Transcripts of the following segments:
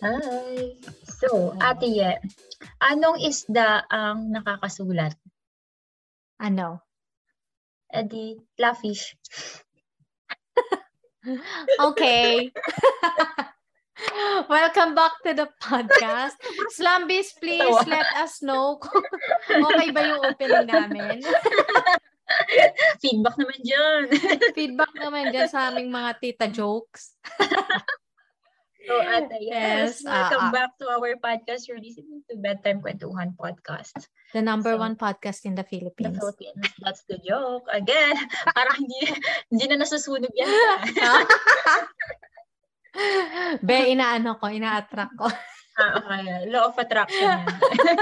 Hi! So, Ate Ye, anong isda ang nakakasulat? Ano? Edi, lafish. Okay. Welcome back to the podcast. Slambis, please let us know kung okay ba yung opening namin. Feedback naman dyan. Feedback naman dyan sa aming mga tita jokes. So, Ate, yes, Yes, ah, welcome ah. back to our podcast. You're listening to Bedtime Kwentuhan Podcast. The number So, one podcast in the The Philippines. Philippines. That's the joke. Again, parang hindi, hindi na nasusunog yan. Be, inaano ko, ina-attract ko. ah, okay. Law of attraction yan.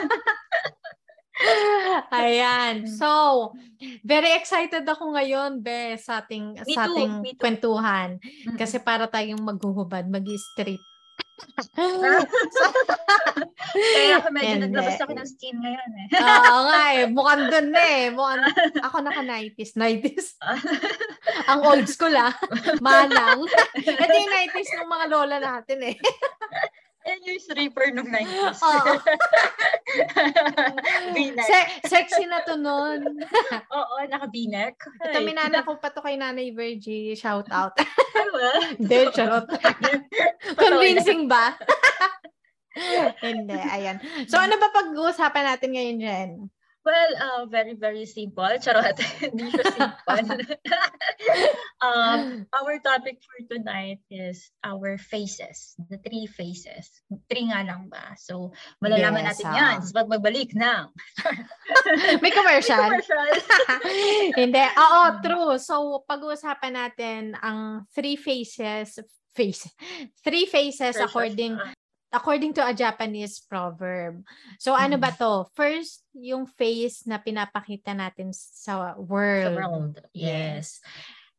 Ayan. Mm. So, very excited ako ngayon, Be, sa ating, Me sa ating too. kwentuhan. Kasi para tayong maghuhubad, mag-strip. Kaya ako medyo Hindi. naglabas ako ng steam ngayon eh. Oo nga eh. Mukhang dun na eh. Mukhang, ako naka 90s. 90s. Ang old school ah. Manang. Ito yung 90s ng mga lola natin eh. Yan yung stripper nung 90s. Oo. V-neck. Se- sexy na to nun. Oo, naka V-neck. Ito, minana ko pa to kay Nanay Virgie. Shout out. Diba? Hindi, charot. Convincing ba? Hindi, ayan. So, ano ba pag-uusapan natin ngayon, Jen? Well, uh, very, very simple. Charot. Hindi siya simple. um, our topic for tonight is our faces. The three faces. Three nga lang ba? So, malalaman Yes, natin ah. yan sa pagbabalik ng May commercial? commercial. Hindi. Oo, true. So, pag-uusapan natin ang three faces, face, three faces Faces, according ah. According to a Japanese proverb. So, ano Mm. ba to? First, yung face na pinapakita natin sa The world. world. Yes.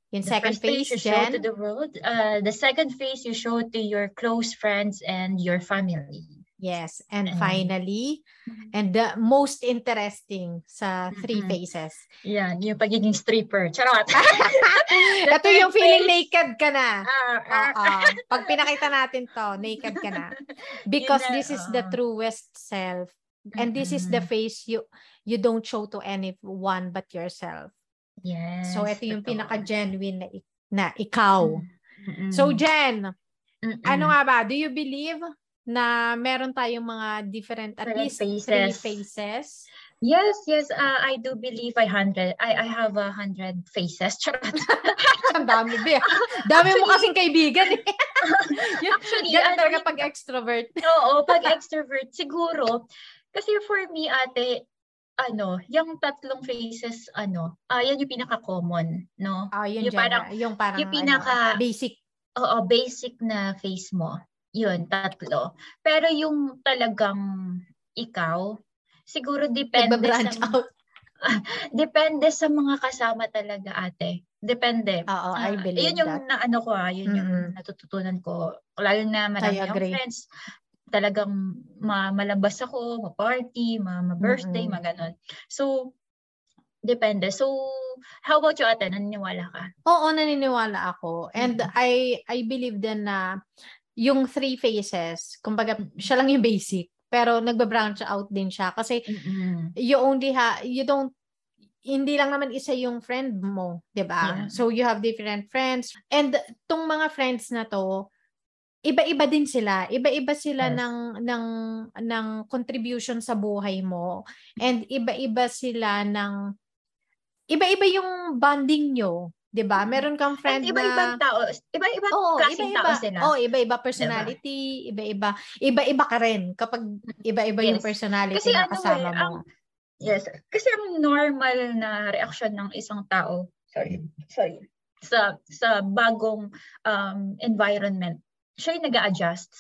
Yung The second face face, you show to Jen? the world. Uh, the second face you show to your close friends and your family. Yes. And And- finally, and the most interesting sa three Mhm. faces. Yan, yung pagiging stripper. Charot! Ito yung feeling naked ka na. Ah, ah, Oo. Pag pinakita natin to, naked ka na. Because na, this is the truest self. And this is the face you you don't show to anyone but yourself. Yes. So ito yung pinaka-genuine na, na ikaw. Mm-mm. So Jen, Mm-mm. ano nga ba? Do you believe na meron tayong mga different, at Different least three faces. faces? Yes, yes. Uh, I do believe I hundred. I I have a hundred faces. Charot. Ang dami, be. Dami mo kasing kaibigan eh. Yun, Actually, ano, talaga hindi- pag extrovert. Oo, pag extrovert, siguro, kasi for me, ate, ano, yung tatlong faces, ano, ah yan yung pinaka-common, no? Ah, yun Yung Jen, parang- yung parang yung pinaka- ano, basic. Oo, basic na face mo. Yun, tatlo. Pero yung talagang ikaw, siguro depende Nagba-branch sa, out. depende sa mga kasama talaga, ate. Depende. Oo, I Ah, believe yun yung that. na ano ko ah, yun yung Mm-mm. natututunan ko. Lalo na marami akong friends. Talagang ma malabas ako, ma-party, ma- ma-birthday, Mm-mm. ma-ganon. So, depende. So, how about you ate? Naniniwala ka? Oo, naniniwala ako. And Mhm. I I believe din na yung three faces, kumbaga siya lang yung basic, pero nagba-branch out din siya kasi you only ha you don't hindi lang naman isa yung friend mo, 'di ba? Yeah. So you have different friends and tong mga friends na to iba-iba din sila. Iba-iba sila Yes. ng ng ng contribution sa buhay mo and iba-iba sila ng iba-iba yung bonding nyo, 'di ba? Meron kang friend iba-ibang na tao, iba-ibang Oo, klaseng iba-iba. tao sila. Oh, iba-iba personality, iba-iba. Iba-iba ka rin kapag iba-iba yung Yes. personality Kasi na ano kasama eh, mo. ang- Yes. Kasi ang normal na reaction ng isang tao, sorry, sorry, sa sa bagong um, environment, siya yung nag-a-adjust.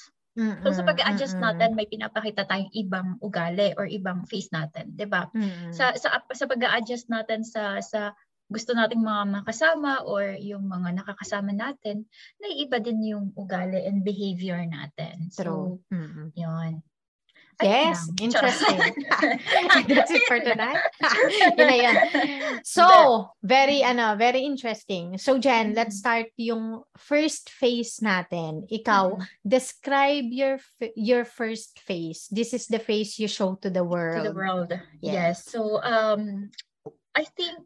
So sa Mm-mm, pag-adjust mm-mm, natin, may pinapakita tayong ibang ugali or ibang face natin, 'di ba? mm-mm. Sa sa sa pag-adjust natin sa sa gusto nating mga makasama or yung mga nakakasama natin, naiiba din yung ugali and behavior natin. True. So, Mm-mm. yun. Yes, interesting. That's it for tonight. yun na yun. So, very, ano, very interesting. So, Jen, let's start yung first phase natin. Ikaw, mm-hmm. describe your your first phase. This is the phase you show to the world. To the world. Yes. yes. So, um, I think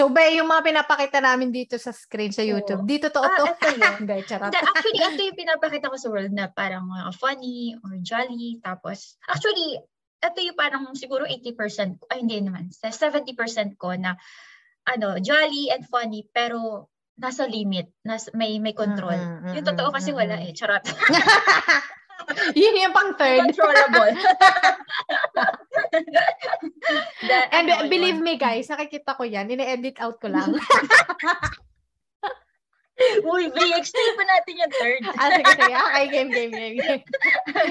So, ba, yung mga pinapakita namin dito sa screen sa YouTube, oh. dito to, ah, to. Ito yun. Charot. actually, ito yung pinapakita ko sa world na parang uh, funny or jolly. Tapos, actually, ito yung parang siguro 80%, ay hindi naman, 70% ko na ano, jolly and funny, pero nasa limit, nas, may may control. Mm-hmm, yung totoo kasi mm-hmm. wala eh, charot. Yun yung pang third. Controllable. That, And ano, believe yun. me guys, nakikita ko yan. Ine-edit out ko lang. Uy, may explain pa natin yung third. ah, sige, sige. Okay, game, game, game, game.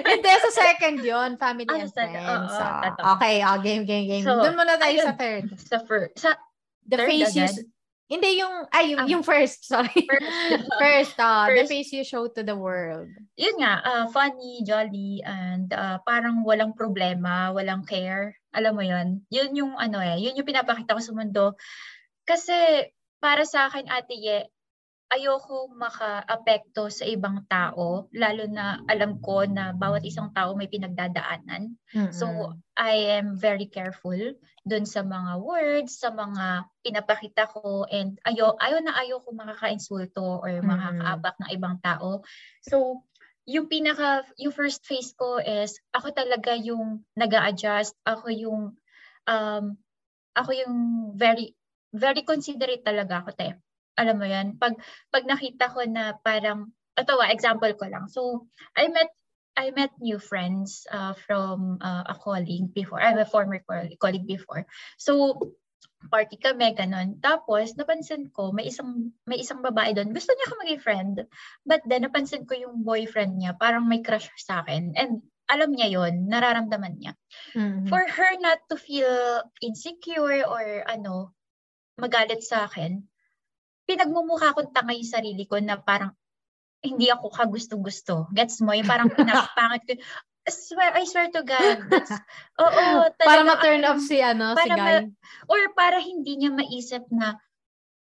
Hindi, sa second yun, family ah, and friends. Oh, oh, okay, oh, game, game, game. So, Doon muna tayo ayun, sa third. Sa first. Sa the third face agad? Hindi yung, ay, yung, um, yung first, sorry. First, first, uh, first, the face you show to the world. Yun nga, uh, funny, jolly, and uh, parang walang problema, walang care. Alam mo yun? Yun yung ano eh, yun yung pinapakita ko sa mundo. Kasi para sa akin, Ate Ye, ayoko maka-apekto sa ibang tao, lalo na alam ko na bawat isang tao may pinagdadaanan. Mm-hmm. So, I am very careful dun sa mga words, sa mga pinapakita ko, and ayo, ayaw na ayaw ko makaka-insulto or mm-hmm. makakaabak ng ibang tao. So, yung pinaka, yung first phase ko is, ako talaga yung nag adjust ako yung, um, ako yung very, very considerate talaga ako, te alam mo yan, pag, pag nakita ko na parang, ito wa, example ko lang. So, I met I met new friends uh, from uh, a colleague before. I'm a former colleague before. So, party kami, ganun. Tapos, napansin ko, may isang, may isang babae doon. Gusto niya ako maging friend. But then, napansin ko yung boyfriend niya, parang may crush sa akin. And alam niya yon nararamdaman niya. Mm-hmm. For her not to feel insecure or ano, magalit sa akin, pinagmumukha kong tanga yung sarili ko na parang hindi ako kagusto-gusto. Gets mo? Yung parang pinapangit ko. I swear, I swear to God. That's, oo, talaga, para ma-turn off si, ano, si guy. Ma, or para hindi niya maisip na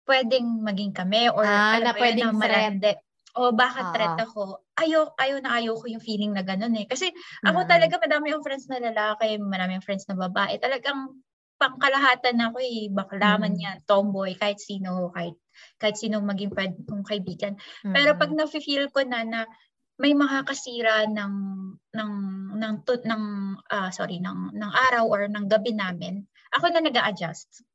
pwedeng maging kami or ah, alam na pwedeng na marande. O baka uh threat ako. Ayaw, ayaw na ayaw ko yung feeling na ganun eh. Kasi ako mm. talaga madami yung friends na lalaki, marami yung friends na babae. Talagang pangkalahatan ako eh. Bakla man mm. yan, tomboy, kahit sino, kahit kahit sinong maging pwede kong kaibigan. Mm-hmm. Pero pag na-feel ko na na may makakasira ng ng ng ng, ng uh, sorry ng ng araw or ng gabi namin, ako na nag-a-adjust.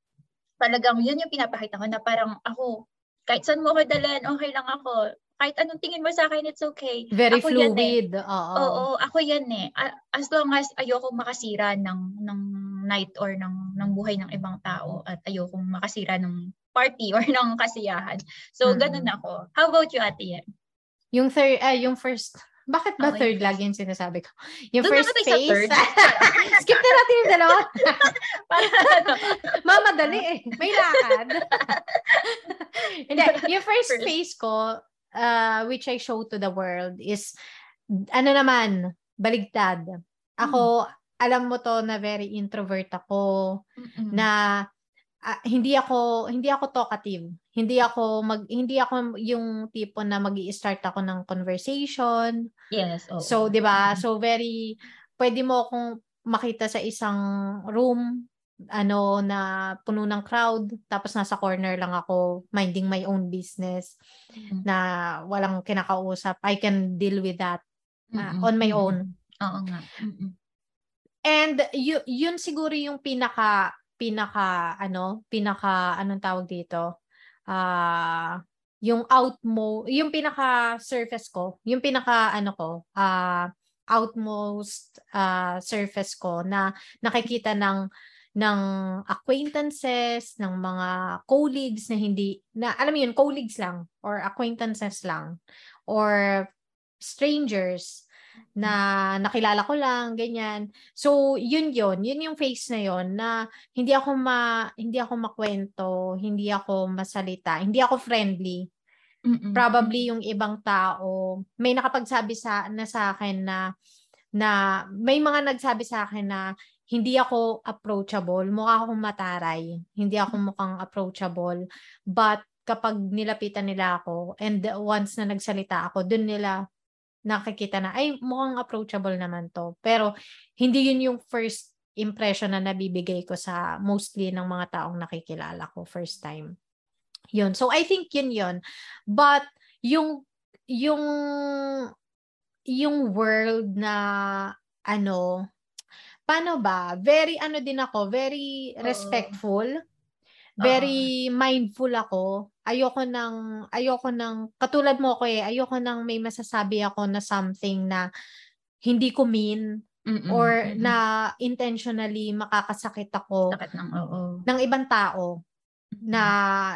Talagang yun yung pinapakita ko na parang ako kahit saan mo ako dalhin, okay lang ako. Kahit anong tingin mo sa akin, it's okay. Very ako fluid. Yan eh. Oo. Oo, ako yan eh. As long as ayoko makasira ng ng night or ng ng buhay ng ibang tao at ayoko makasira ng party or ng kasiyahan. So, mm-hmm. ganun ako. How about you, Ate Yen? Yung third, uh, yung first, bakit ba okay. third lagi yung sinasabi ko? Yung Doon first phase? Third. Skip na natin yung dalawa. Para ano? Mamadali eh. May lakad. Hindi, yung first, first phase ko, uh, which I show to the world is, ano naman, baligtad. Ako, hmm. alam mo to na very introvert ako, Mm-mm. na uh, hindi ako hindi ako talkative. Hindi ako mag hindi ako yung tipo na magi-start ako ng conversation. Yes. Oh. So, 'di ba? So very pwede mo akong makita sa isang room ano na puno ng crowd tapos nasa corner lang ako minding my own business mm-hmm. na walang kinakausap I can deal with that uh, mm-hmm. on my own oo nga mm-hmm. and y- yun siguro yung pinaka pinaka ano, pinaka anong tawag dito? Ah, uh, yung out mo, yung pinaka surface ko, yung pinaka ano ko, uh, outmost uh, surface ko na nakikita ng ng acquaintances, ng mga colleagues na hindi, na alam mo yun, colleagues lang, or acquaintances lang, or strangers na nakilala ko lang, ganyan. So, yun yun. Yun yung face na yun na hindi ako ma, hindi ako makwento, hindi ako masalita, hindi ako friendly. Mm-mm. Probably yung ibang tao, may nakapagsabi sa, na sa akin na na may mga nagsabi sa akin na hindi ako approachable, mukha akong mataray, hindi ako mukhang approachable, but kapag nilapitan nila ako and once na nagsalita ako, dun nila nakikita na, ay, mukhang approachable naman to. Pero, hindi yun yung first impression na nabibigay ko sa mostly ng mga taong nakikilala ko first time. Yun. So, I think yun yun. But, yung, yung, yung world na, ano, paano ba? Very, ano din ako, very respectful. Uh, very mindful ako ayoko nang ayoko nang katulad mo ko eh ayoko nang may masasabi ako na something na hindi ko mean Mm-mm, or mm-mm. na intentionally makakasakit ako Sakit ng, oo. ng ibang tao na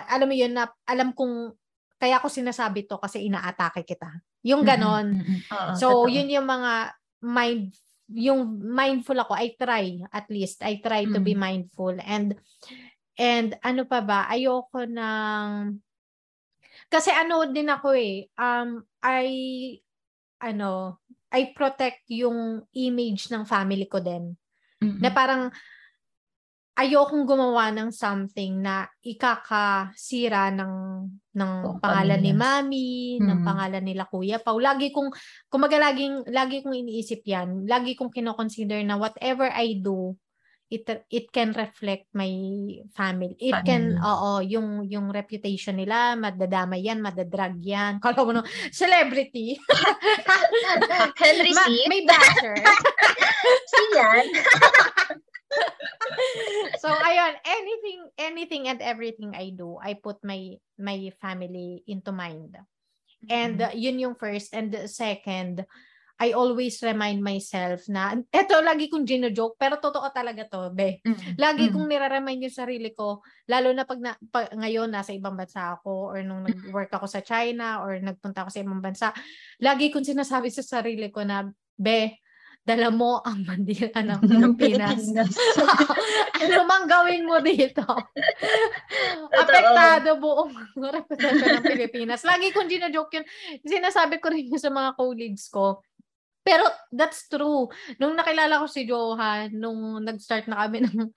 alam mo yun na alam kong kaya ko sinasabi to kasi inaatake kita. Yung ganon. Mm-hmm. Oo, so, totoo. yun yung mga mind yung mindful ako. I try at least. I try mm-hmm. to be mindful and And ano pa ba, ayoko ng kasi ano din ako eh, um I ano, I protect yung image ng family ko din. Mm-hmm. Na parang ayokong gumawa ng something na ikakasira ng ng oh, pangalan ni Mami, mm-hmm. ng pangalan nila Kuya Pau. Lagi kong kumaga laging lagi kong iniisip 'yan. Lagi kong kino-consider na whatever I do, it it can reflect my family. It family. can oo, yung yung reputation nila, madadamay yan, madadrag yan. Kala mo no, celebrity. Henry Ma, C. May basher. si yan. so ayun, anything anything and everything I do, I put my my family into mind. Mm-hmm. And uh, yun yung first and the second, I always remind myself na, eto lagi kong gino-joke, pero totoo talaga to, be. Mm-hmm. Lagi kong nire-remind yung sarili ko, lalo na pag, na, pag ngayon nasa ibang bansa ako, or nung nag-work ako sa China, or nagpunta ako sa ibang bansa, lagi kong sinasabi sa sarili ko na, be, dala mo ang bandila ng Pilipinas. ano mang gawin mo dito? Apektado buong reputasyon ng Pilipinas. Lagi kong gina-joke yun. Sinasabi ko rin sa mga colleagues ko pero that's true. Nung nakilala ko si Johan, nung nag-start na kami ng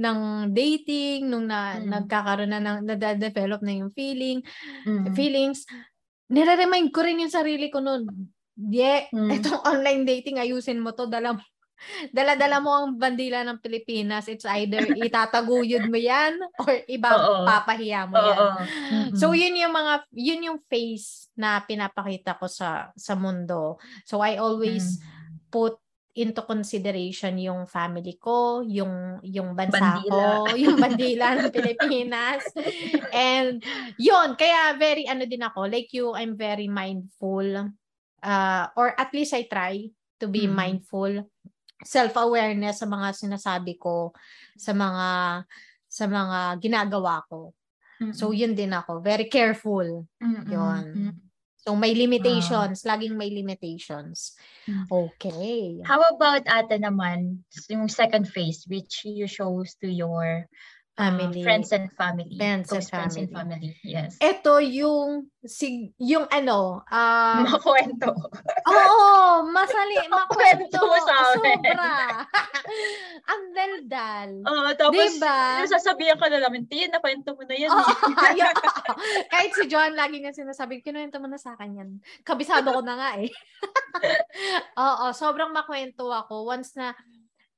ng dating, nung na, mm. nagkakaroon na ng na-develop na yung feeling, mm. feelings, nire-remind ko rin yung sarili ko noon. Yeah, mm. itong online dating ayusin mo to, dala mo Dala-dala mo ang bandila ng Pilipinas. It's either itataguyod mo yan or iba Oo. papahiya mo yan. Oo. So yun yung mga yun yung face na pinapakita ko sa sa mundo. So I always mm. put into consideration yung family ko, yung yung bansa bandila. ko, yung bandila ng Pilipinas. And yun, kaya very ano din ako, like you, I'm very mindful uh, or at least I try to be mm. mindful self-awareness sa mga sinasabi ko, sa mga sa mga ginagawa ko. Mm-hmm. So yun din ako, very careful. Mm-hmm. Yun. So may limitations, wow. laging may limitations. Mm. Okay. How about ate naman, yung second phase which you shows to your family. Uh, friends and family. Friends, and, friends family. and family. Yes. Ito yung si yung ano, um makwento. Oo, masali makwento sa amin. Sobra. Ang daldal. Oo, uh, tapos diba? yung sasabihan ka na namin, Tia, nakwento mo na yan. Oh, eh. Kahit si John lagi nga sinasabi, kinuwento mo na sa akin yan. Kabisado ko na nga eh. Oo, sobrang makwento ako once na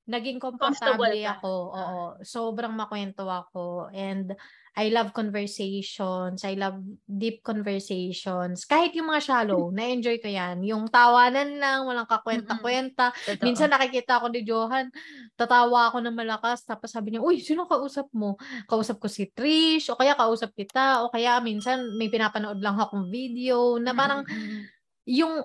naging komportable ako. Oo. Sobrang makwento ako. And I love conversations. I love deep conversations. Kahit yung mga shallow, na-enjoy ko yan. Yung tawanan lang, walang kakwenta-kwenta. Mm-hmm. Minsan nakikita ako ni Johan, tatawa ako ng malakas. Tapos sabi niya, uy, sino kausap mo? Kausap ko si Trish, o kaya kausap kita, o kaya minsan may pinapanood lang akong video na parang yung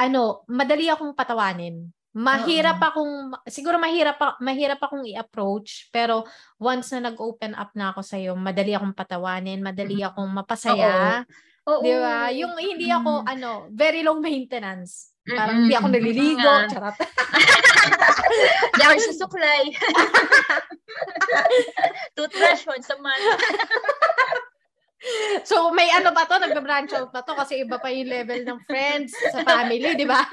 ano, madali akong patawanin. Mahirap Uh-oh. akong siguro mahirap pa, mahirap akong i-approach pero once na nag-open up na ako sa iyo, madali akong patawanin, madali akong mapasaya. Oo. 'Di ba? Yung hindi ako mm. ano, very low maintenance. Parang hindi ako naliligo, charot. Di ako susuklay. Toothbrush once a month. So may ano ba to, nagbe-branch out na to kasi iba pa yung level ng friends sa family, di ba?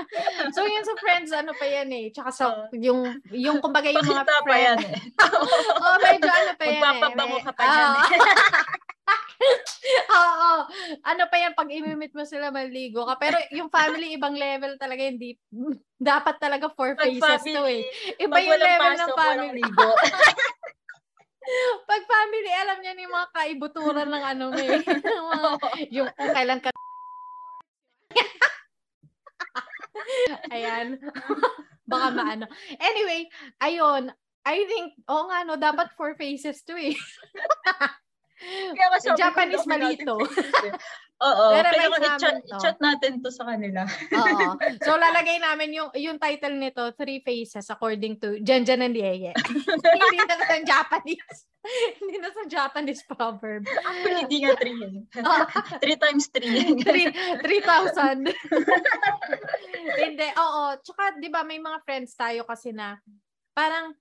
So yun sa friends, ano pa yan eh. Tsaka sa yung, yung kumbaga yung mga Pakita pa yan eh. oh, medyo ano pa yan eh. Magpapabango ka pa yan eh. Oo. Ano pa yan, pag imimit mo sila, maligo ka. Pero yung family, ibang level talaga, hindi, dapat talaga four faces to eh. Iba yung level ng family. Pag family, alam niya yung mga kaibuturan ng ano eh. yung kung kailan ka Ayan. Baka maano. Anyway, ayun. I think, oo nga no, dapat four faces to eh. Kaya kasi Japanese malito. Oo. Pero Pero may i-chat, to. i-chat natin to sa kanila. Oo. So lalagay namin yung yung title nito, Three Faces according to Janjan and Yeye. Hindi na sa Japanese. Hindi na sa Japanese proverb. Actually, hindi nga three yun. Three times three. three- 3,000. Hindi, oo. Tsaka, di ba, may mga friends tayo kasi na parang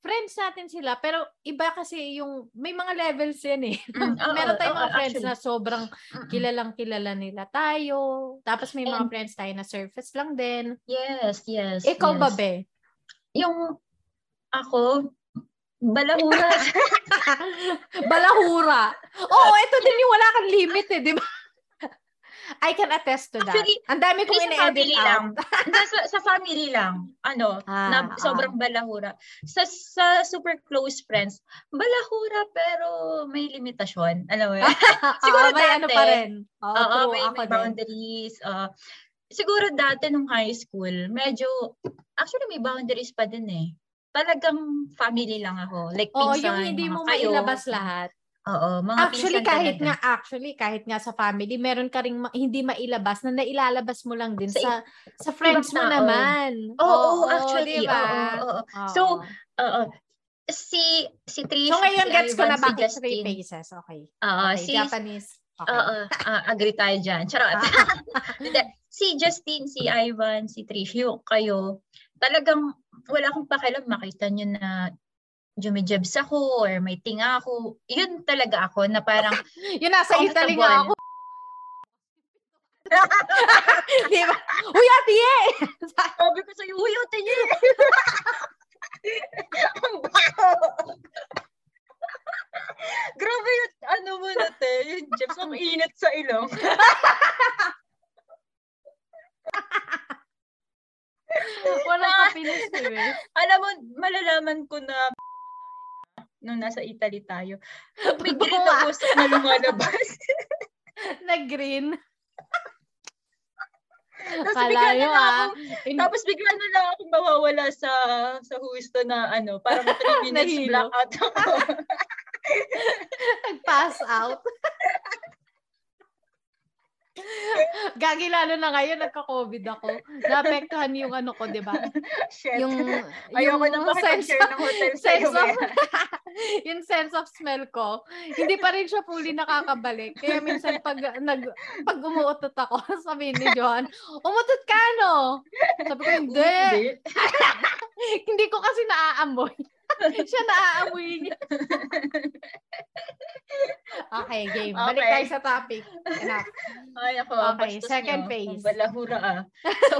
friends natin sila, pero iba kasi yung, may mga levels yan eh. Mm, Meron tayong mga friends actually. na sobrang kilalang kilala nila tayo. Tapos may mga And- friends tayo na surface lang din. Yes, yes. Ikaw yes. ba, be? Yung ako, balahura. Balahura. Oo, ito din yung wala kang limit eh, di ba? I can attest to that. Actually, Ang dami kong ine-edit family out. lang. Sa, sa family lang. Ano, Ah, na ah. sobrang balahura. Sa sa super close friends, balahura pero may limitasyon. Alam mo yun? Siguro Oo, may ano dati. pa rin. Oo, Oo, true. may, may boundaries. ah. siguro dati nung high school, medyo, actually may boundaries pa din eh. Talagang family lang ako. Like Oo, pinsan, yung hindi mo kayo. mailabas lahat. Oo, mga Actually, kahit talaga. nga, actually, kahit nga sa family, meron ka ring ma- hindi mailabas na nailalabas mo lang din Sa sa sa friends mo tao. naman. Oo, actually. diba? Oo, oo. Oo. So, Oo. Si, si Trish, so ngayon si gets ko na si bakit three Justin. faces. Okay. Oo, okay. si, Japanese. Okay. Oo, ah, agree tayo dyan. Charot. Ah. Si Justin, si Ivan, si Trish, yung kayo, talagang wala akong pakialam makita nyo na jumijabs ako or may tinga ako. Yun talaga ako na parang Yun nasa Italy nga ako. Di ba? Uy, ate eh! Sabi ko sa'yo, uy, ate niya. Ang baho. Grabe yung ano mo na te, yung jabs ang init sa ilong. Walang kapinis eh. Alam mo, malalaman ko na nung nasa Italy tayo. May green na usok na lumalabas. Na-green. Tapos bigla na lang ah. ako, In- tapos bigla na lang ako mawawala sa sa husto na ano, parang 3 minutes blackout ako. Nag-pass out. Gagi lalo na ngayon, nagka-COVID ako. Naapektuhan yung ano ko, di ba? Shit. Yung, Ayoko na sense, makipag-share ng hotel sense of, yung sense of smell ko, hindi pa rin siya fully nakakabalik. Kaya minsan pag, nag, pag umuutot ako, sabi ni Johan, umutot ka no? Sabi ko, hindi. hindi ko kasi naaamoy. Siya naaamoy niya. okay, game. Balik Okay. tayo sa topic. Enough. Ay, ako. Okay, second phase. Balahura ah. So,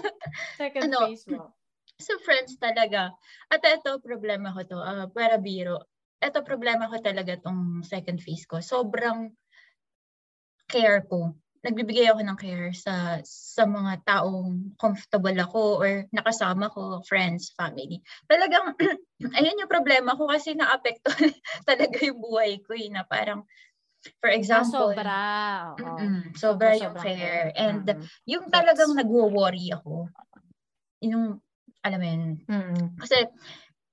Second Ano? phase mo. so, friends talaga. At ito, problema ko to. ah, para biro. Ito, problema ko talaga tong second phase ko. Sobrang care ko. Nagbibigay ako ng care sa sa mga taong comfortable ako or nakasama ko, friends, family. Talagang, ayun yung problema ko kasi naapekto talaga yung buhay ko eh, na parang, for Ah, example, sobra. Oo. Mm-mm, sobra yung care. And Mm. yung talagang nagwo-worry ako. Yung, alam mo yun, Mm. kasi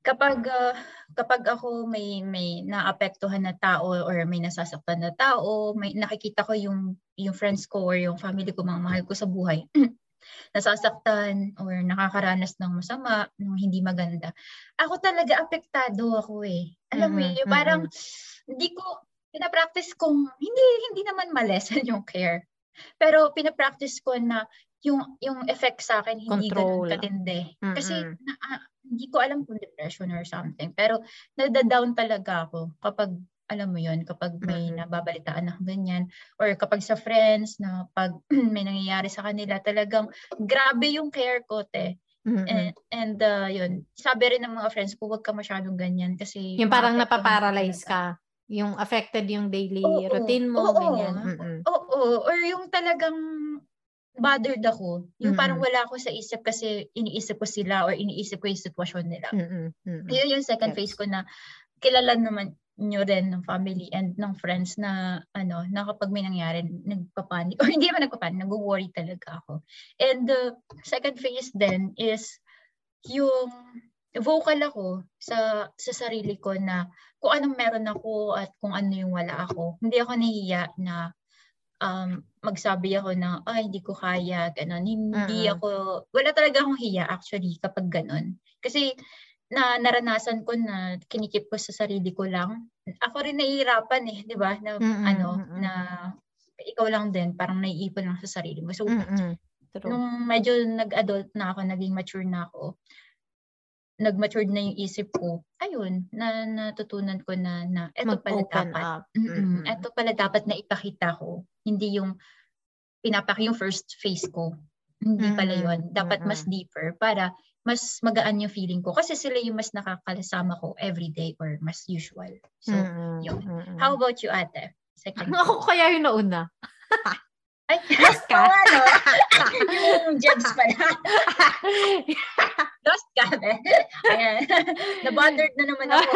kapag ah, kapag ako may may naapektuhan na tao or may nasasaktan na tao, may nakikita ko yung yung friends ko or yung family ko mga mahal ko sa buhay nasasaktan or nakakaranas ng masama, ng hindi maganda. Ako talaga apektado ako eh. Alam mo Mhm, yun, parang hindi ko pinapractice kong hindi hindi naman malesen yung care. Pero pinapractice ko na yung yung effect sa akin hindi Control. ganun katindi. Kasi Mm-mm. na, ah, hindi ko alam kung depression or something. Pero nada-down talaga ako kapag alam mo yon kapag may mm-hmm. nababalitaan na ganyan or kapag sa friends na pag may nangyayari sa kanila talagang grabe yung care ko te mm-hmm. and, and uh, yun sabi rin ng mga friends ko wag ka masyadong ganyan kasi yung parang napaparalyze ka yung affected yung daily oo, routine mo oo, ganyan oo, oo or yung talagang bothered ako. Yung mm-hmm. parang wala ako sa isip kasi iniisip ko sila or iniisip ko yung sitwasyon nila. Mm-hmm. Yun yung second yes. phase ko na kilala naman nyo rin ng family and ng friends na ano, na kapag may nangyari, nagpapanik. Or hindi naman nagpapanik, nag-worry talaga ako. And the second phase then is yung vocal ako sa sa sarili ko na kung anong meron ako at kung ano yung wala ako. Hindi ako nahiya na um, magsabi ako na, ay, hindi ko kaya, ganun. Hindi uh-huh. ako, wala talaga akong hiya actually kapag ganun. Kasi na naranasan ko na kinikip ko sa sarili ko lang. Ako rin nahihirapan eh, di ba? Na, mm-hmm. ano, na ikaw lang din, parang naiipon lang sa sarili mo. So, mm-hmm. nung medyo nag-adult na ako, naging mature na ako, nag-matured na yung isip ko, ayun, na natutunan ko na, na eto pala dapat. Mm-hmm. Eto pala dapat na ipakita ko. Hindi yung pinapaki yung first face ko. Hindi mm-hmm. pala yun. Dapat mm-hmm. mas deeper para mas magaan yung feeling ko. Kasi sila yung mas nakakasama ko everyday or mas usual. So, mm-hmm. yun. Mm-hmm. How about you, ate? Second. Ako kaya yung nauna. Ay, lost ka? Oo, ano? yung judge pala. lost ka, eh. Ayan. Na-bothered na naman ako.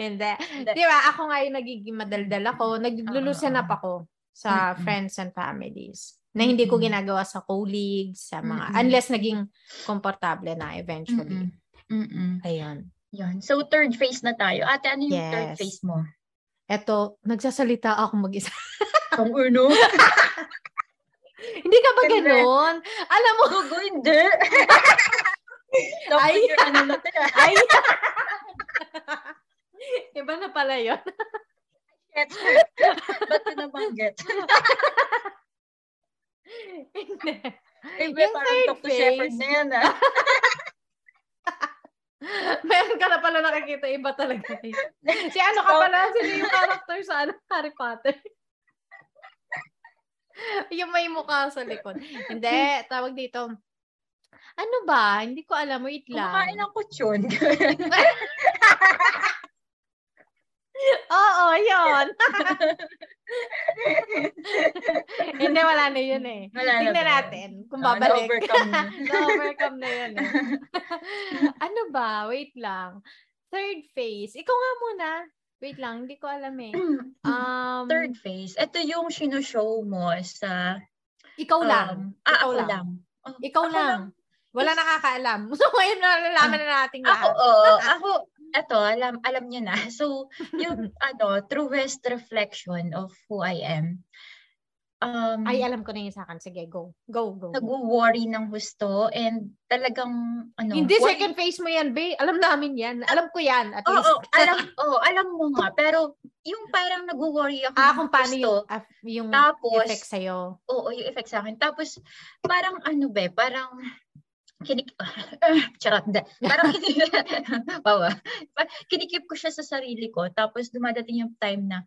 Hindi. Di ba, ako nga yung nagiging madaldal ako. Naglulusen up ako sa mm-hmm. friends and families na hindi ko ginagawa sa colleagues, sa mga, mm-hmm. unless naging komportable na eventually. Mm-hmm. Ayun. Yun. So, third phase na tayo. Ate, ano yung yes. third phase mo? Eto, nagsasalita ako mag-isa. Ang uno. hindi ka ba ganun? Alam mo. Gugo, hindi. ay, ano ah. ay. Iba na pala yun. Get. Ba't ko nabanggit? Hindi. Iba parang talk to shepherd na yan ah. Meron ka na pala nakikita, iba talaga. si ano ka pala, sino yung character sa ano, Harry Potter? yung may mukha sa likod. Hindi, tawag dito. Ano ba? Hindi ko alam. Wait lang. Kumakain ng kutsyon. Oo, yun. Hindi, wala na yun eh. Wala Tingnan na natin kung ah, babalik. Uh, na-overcome na. na-overcome na yun eh. ano ba? Wait lang. Third phase. Ikaw nga muna. Wait lang, hindi ko alam eh. Um, Third phase. Ito yung sinushow mo sa... Ikaw lang. Um, ah, ikaw lang. lang. Oh, ikaw lang. lang. Wala nakakaalam. So, ngayon nalalaman na natin lahat. Ako, oh, ako, eto, alam, alam niyo na. So, yung, ano, truest reflection of who I am. Um, Ay, alam ko na yun sa akin. Sige, go. Go, go. Nag-worry ng gusto and talagang, ano. Hindi, worry. second phase mo yan, be. Alam namin yan. Alam ko yan, at oh, least. Oh, alam, oh, alam mo nga. Pero, yung parang nag-worry ako ah, kung paano gusto. yung, yung Tapos, effect sa'yo. Oo, yung effect sa akin. Tapos, parang ano be, parang, kinik charot. Parang kinik bawa. Kinikip ko siya sa sarili ko tapos dumadating yung time na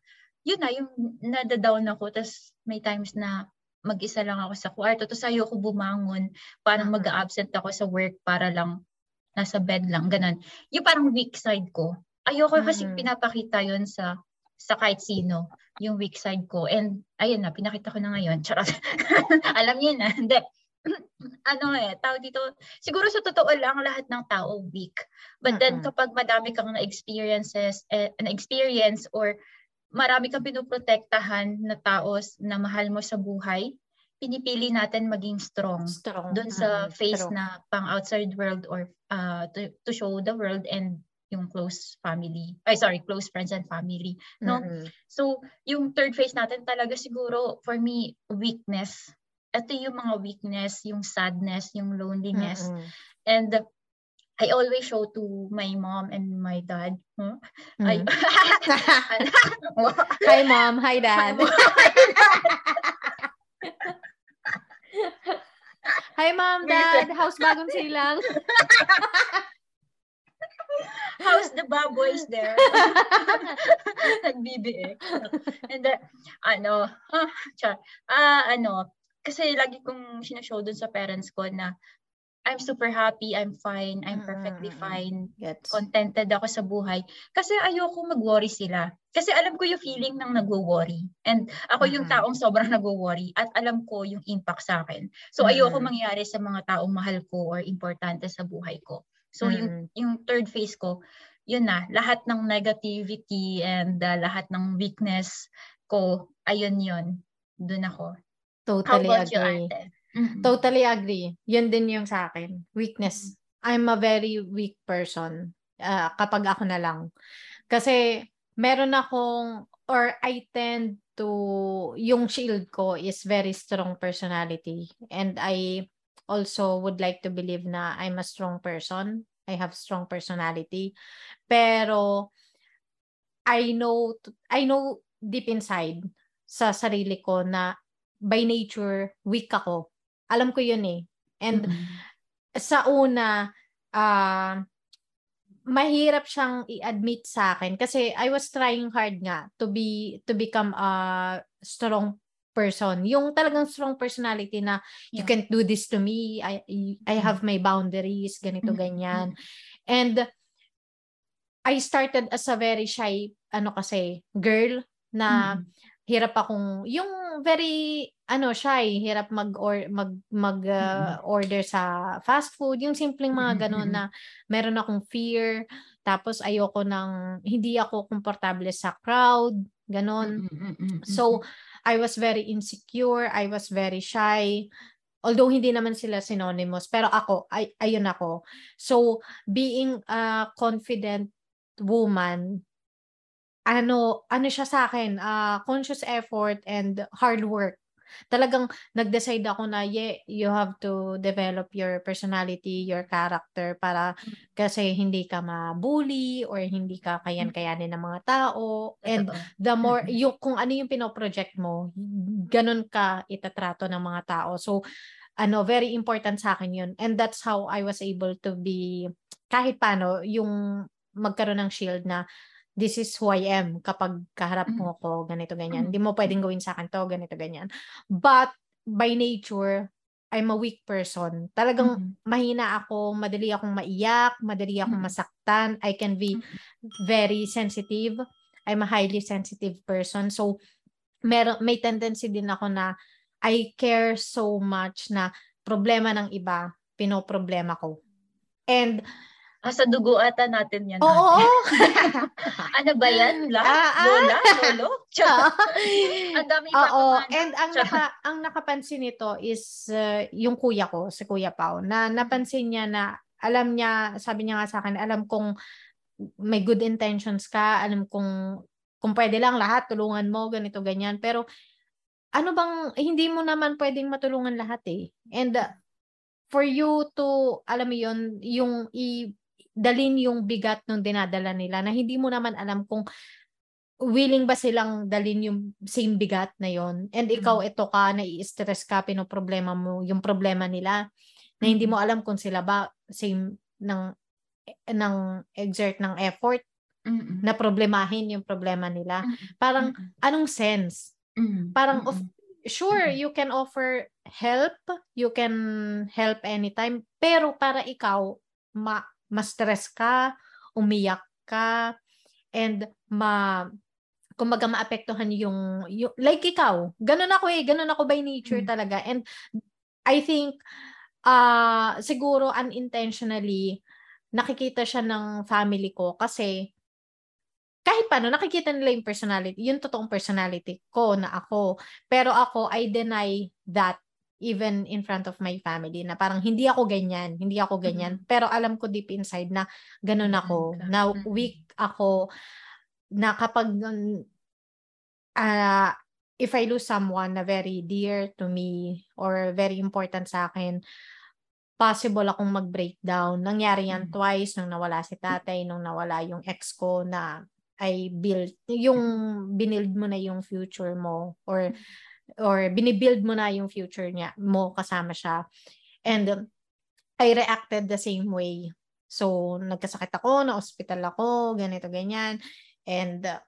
yun na, yung nada-down ako, tapos may times na mag-isa lang ako sa kwarto, tapos ayoko bumangon, parang mm-hmm. mag-absent ako sa work para lang nasa bed lang, ganun. Yung parang weak side ko. Ayoko mm-hmm. kasi pinapakita yun sa sa kahit sino, yung weak side ko. And ayun na, pinakita ko na ngayon. Charot. Alam niyo na. Hindi. ano eh, tao dito, siguro sa totoo lang, lahat ng tao weak. But then kapag madami kang na-experiences, eh, na-experience or marami kang pinoprotektahan na tao na mahal mo sa buhay, pinipili natin maging strong, strong. doon sa mm-hmm. face strong. na pang outside world or uh, to, to show the world and yung close family. Ay, sorry, close friends and family. No? Mm-hmm. So, yung third phase natin talaga siguro, for me, weakness. Ito yung mga weakness, yung sadness, yung loneliness. Mm-hmm. And I always show to my mom and my dad. Huh? Mm. I, hi mom, hi dad. hi mom, dad. How's bagong silang? How's the baboys there. Nagbibiik. And then, ano, ah, char, ah, ano, kasi lagi kong sinashow dun sa parents ko na I'm super happy, I'm fine, I'm perfectly fine. Gets. Contented ako sa buhay. Kasi ayoko mag-worry sila. Kasi alam ko yung feeling ng nagwo-worry. And ako yung taong sobrang nagwo-worry at alam ko yung impact sa akin. So ayoko mangyari sa mga taong mahal ko or importante sa buhay ko. So yung yung third phase ko, yun na, lahat ng negativity and uh, lahat ng weakness ko, ayun yun. Doon ako. Totally How about agree. You, ate? Mm-hmm. Totally agree. Yun din yung sa akin. Weakness. I'm a very weak person. Uh, kapag ako na lang. Kasi meron akong or I tend to yung shield ko is very strong personality and I also would like to believe na I'm a strong person. I have strong personality. Pero I know I know deep inside sa sarili ko na by nature weak ako. Alam ko 'yun eh. And mm-hmm. sa una uh, mahirap siyang i-admit sa akin kasi I was trying hard nga to be to become a strong person. Yung talagang strong personality na you yeah. can't do this to me. I I have my boundaries, ganito mm-hmm. ganyan. And I started as a very shy ano kasi girl na mm-hmm hirap akong yung very ano shy, hirap mag or mag mag uh, order sa fast food, yung simpleng mga ganun na meron akong fear, tapos ayoko nang hindi ako komportable sa crowd, ganun. So I was very insecure, I was very shy. Although hindi naman sila synonymous, pero ako ay ayun ako. So being a confident woman ano, ano siya sa akin, uh, conscious effort and hard work. Talagang nag-decide ako na yeah, you have to develop your personality, your character para kasi hindi ka mabully or hindi ka kayan-kayanin ng mga tao. And the more, yung, kung ano yung pinoproject mo, ganun ka itatrato ng mga tao. So, ano, very important sa akin yun. And that's how I was able to be, kahit paano, yung magkaroon ng shield na this is who I am kapag kaharap mo mm. ako, ganito, ganyan. Hindi mm. mo pwedeng gawin sa akin to, ganito, ganyan. But, by nature, I'm a weak person. Talagang mm-hmm. mahina ako, madali akong maiyak, madali akong mm-hmm. masaktan. I can be very sensitive. I'm a highly sensitive person. So, mer- may tendency din ako na I care so much na problema ng iba, pinoproblema ko. And Ah, sa dugo ata natin yan. Oo. ano ba yan? Lahat? Ah, ah. Lola? Lolo? Ang dami pa Oo. And ang, naka, ang nakapansin nito is uh, yung kuya ko, si Kuya Pao, na napansin niya na alam niya, sabi niya nga sa akin, alam kong may good intentions ka, alam kong kung pwede lang lahat, tulungan mo, ganito, ganyan. Pero ano bang, hindi mo naman pwedeng matulungan lahat eh. And uh, for you to, alam mo yun, yung i dalin yung bigat ng dinadala nila na hindi mo naman alam kung willing ba silang dalin yung same bigat na yon and ikaw mm-hmm. ito ka nai-stress ka problema mo yung problema nila na hindi mo alam kung sila ba same ng ng exert ng effort mm-hmm. na problemahin yung problema nila mm-hmm. parang anong sense mm-hmm. parang of sure you can offer help you can help anytime pero para ikaw ma ma-stress ka, umiyak ka, and ma kumbaga maapektuhan yung, yung like ikaw. Ganun ako eh, ganun ako by nature mm. talaga. And I think uh siguro unintentionally nakikita siya ng family ko kasi kahit paano nakikita nila yung personality, yung totoong personality ko na ako. Pero ako I deny that even in front of my family na parang hindi ako ganyan, hindi ako ganyan. Mm-hmm. Pero alam ko deep inside na ganun ako, na weak ako, na kapag uh, if I lose someone na very dear to me or very important sa akin, possible akong mag-breakdown. Nangyari yan mm-hmm. twice nung nawala si tatay, nung nawala yung ex ko na I built, yung binild mo na yung future mo or or binibuild mo na yung future niya mo kasama siya. And um, I reacted the same way So, nagkasakit ako, na-hospital ako, ganito, ganyan. And uh,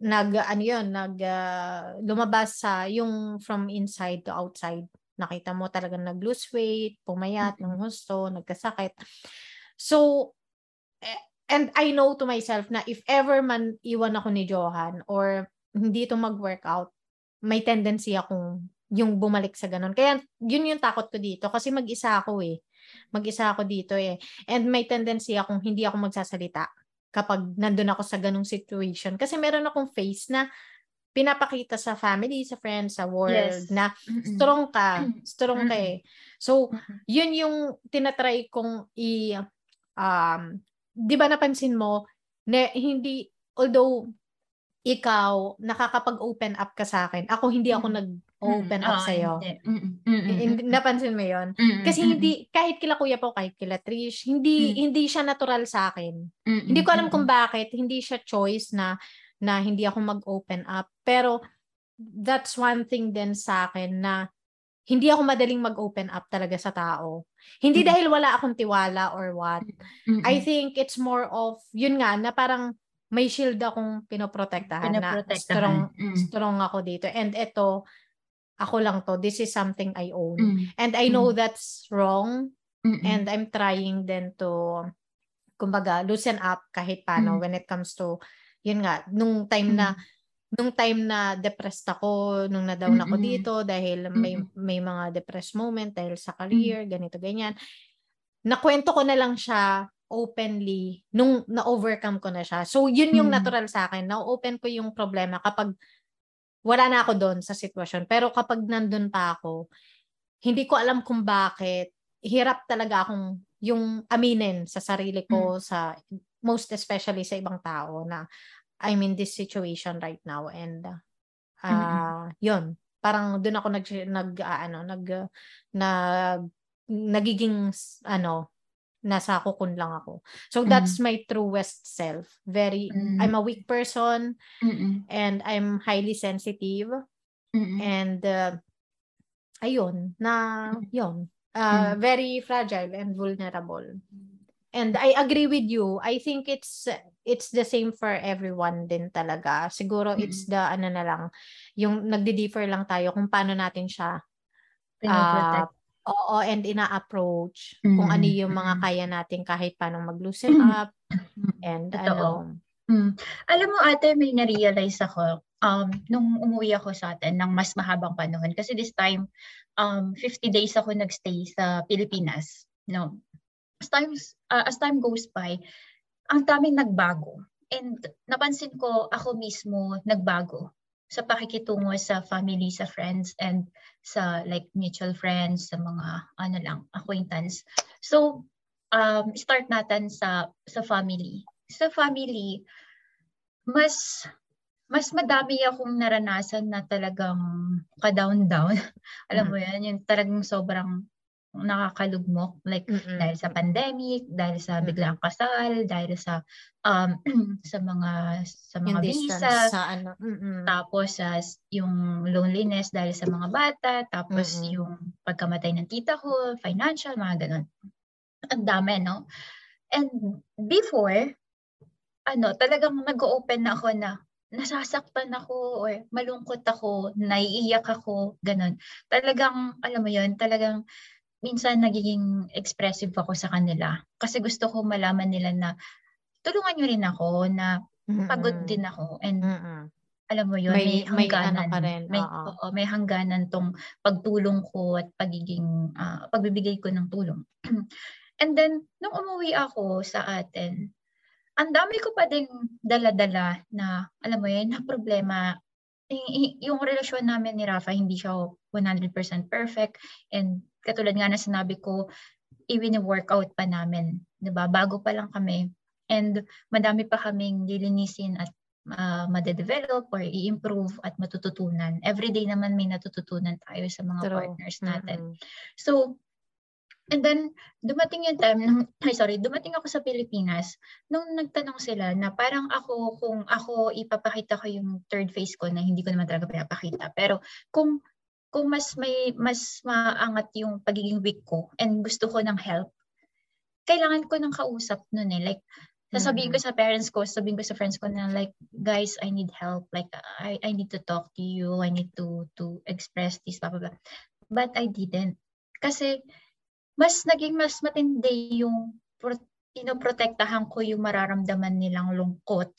nag, ano yun, nag, uh, lumabas sa yung from inside to outside. Nakita mo talaga nag-lose weight, pumayat, ng gusto, nagkasakit. So, eh, and I know to myself na if ever man iwan ako ni Johan or hindi ito mag-workout, may tendency akong yung bumalik sa ganun. Kaya yun yung takot ko dito kasi mag-isa ako eh. Mag-isa ako dito eh. And may tendency akong hindi ako magsasalita kapag nandun ako sa ganung situation. Kasi meron akong face na pinapakita sa family, sa friends, sa world yes. na strong ka, strong ka eh. So, yun yung tinatry kong i um 'di ba napansin mo na hindi although ikaw nakakapag-open up ka sa akin, ako hindi ako nag open up oh, sa'yo. Hindi. Napansin mo yon Kasi hindi, kahit kila kuya po, kahit kila Trish, hindi, mm. hindi siya natural sa akin. Hindi ko alam kung bakit, hindi siya choice na, na hindi ako mag-open up. Pero, that's one thing din sa akin na hindi ako madaling mag-open up talaga sa tao. Hindi mm dahil wala akong tiwala or what. Mm-hmm. I think it's more of, yun nga, na parang may shield akong pinoprotektahan, na strong, mm strong ako dito. And ito, ako lang to. This is something I own. Mm. And I know mm. that's wrong. Mm-mm. And I'm trying then to, kumbaga, loosen up kahit paano mm. when it comes to, yun nga, nung time mm. na, nung time na depressed ako, nung na-down ako dito dahil may may mga depressed moment dahil sa career, ganito ganyan. Nakwento ko na lang siya openly nung na-overcome ko na siya. So yun yung natural sa akin. Na-open ko yung problema kapag wala na ako doon sa sitwasyon. Pero kapag nandun pa ako, hindi ko alam kung bakit hirap talaga akong yung aminin sa sarili ko mm. sa most especially sa ibang tao na I'm in this situation right now and uh, mm-hmm. yun parang doon ako nag nag uh, ano nag nag nagiging ano nasa kukun lang ako. So that's mm. my truest self. Very mm. I'm a weak person Mm-mm. and I'm highly sensitive. Mm-mm. And uh, ayun na yun. Uh, mm. very fragile and vulnerable. And I agree with you. I think it's it's the same for everyone din talaga. Siguro mm-hmm. it's the ano na lang yung nagdi-differ lang tayo kung paano natin siya uh, Oo, and ina-approach mm. kung ano yung mga kaya natin kahit paano mag-loosen up and Totoo. ano. Mm. Alam mo ate, may na-realize ako um, nung umuwi ako sa atin ng mas mahabang panahon. Kasi this time, um, 50 days ako nagstay sa Pilipinas. No? As, times, uh, as time goes by, ang daming nagbago. And napansin ko, ako mismo nagbago sa pakikitungo sa family, sa friends, and sa like mutual friends, sa mga ano lang, acquaintance. So, um, start natin sa sa family. Sa family, mas mas madami akong naranasan na talagang ka-down-down. Alam mo mm. yan, yung talagang sobrang nakakalugmok like mm-hmm. dahil sa pandemic, dahil sa biglang kasal, dahil sa um sa mga sa mga visa, sa ano, mm-hmm. tapos sa uh, yung loneliness dahil sa mga bata, tapos mm-hmm. yung pagkamatay ng tita ko, financial, mga ganun. Ang dami, no? And before, ano, talagang nag-open na ako na nasasaktan ako or malungkot ako, naiiyak ako, ganun. Talagang, alam mo yun, talagang minsan nagiging expressive ako sa kanila kasi gusto ko malaman nila na tulungan niyo rin ako na pagod din ako and Mm-mm. alam mo yun may, may hangganan may, ano rin. may oo, may hangganan tong pagtulong ko at pagiging uh, pagbibigay ko ng tulong and then nung umuwi ako sa atin ang dami ko pa ding dala-dala na alam mo yun na problema yung relasyon namin ni Rafa hindi siya 100% perfect and katulad nga na sinabi ko, i-workout pa namin, 'di ba? Bago pa lang kami. And madami pa kaming lilinisin at uh, made-develop or i-improve at matututunan. Every day naman may natututunan tayo sa mga True. partners natin. Mm-hmm. So, and then dumating yung time, nung, ay sorry, dumating ako sa Pilipinas, nung nagtanong sila na parang ako, kung ako ipapakita ko yung third phase ko na hindi ko naman talaga pinapakita, pero kung kung mas may mas maangat yung pagiging weak ko and gusto ko ng help, kailangan ko ng kausap nun eh. Like, sasabihin ko sa parents ko, sasabihin ko sa friends ko na like, guys, I need help. Like, I, I need to talk to you. I need to to express this, blah, blah, blah. But I didn't. Kasi, mas naging mas matindi yung pinoprotektahan ko yung mararamdaman nilang lungkot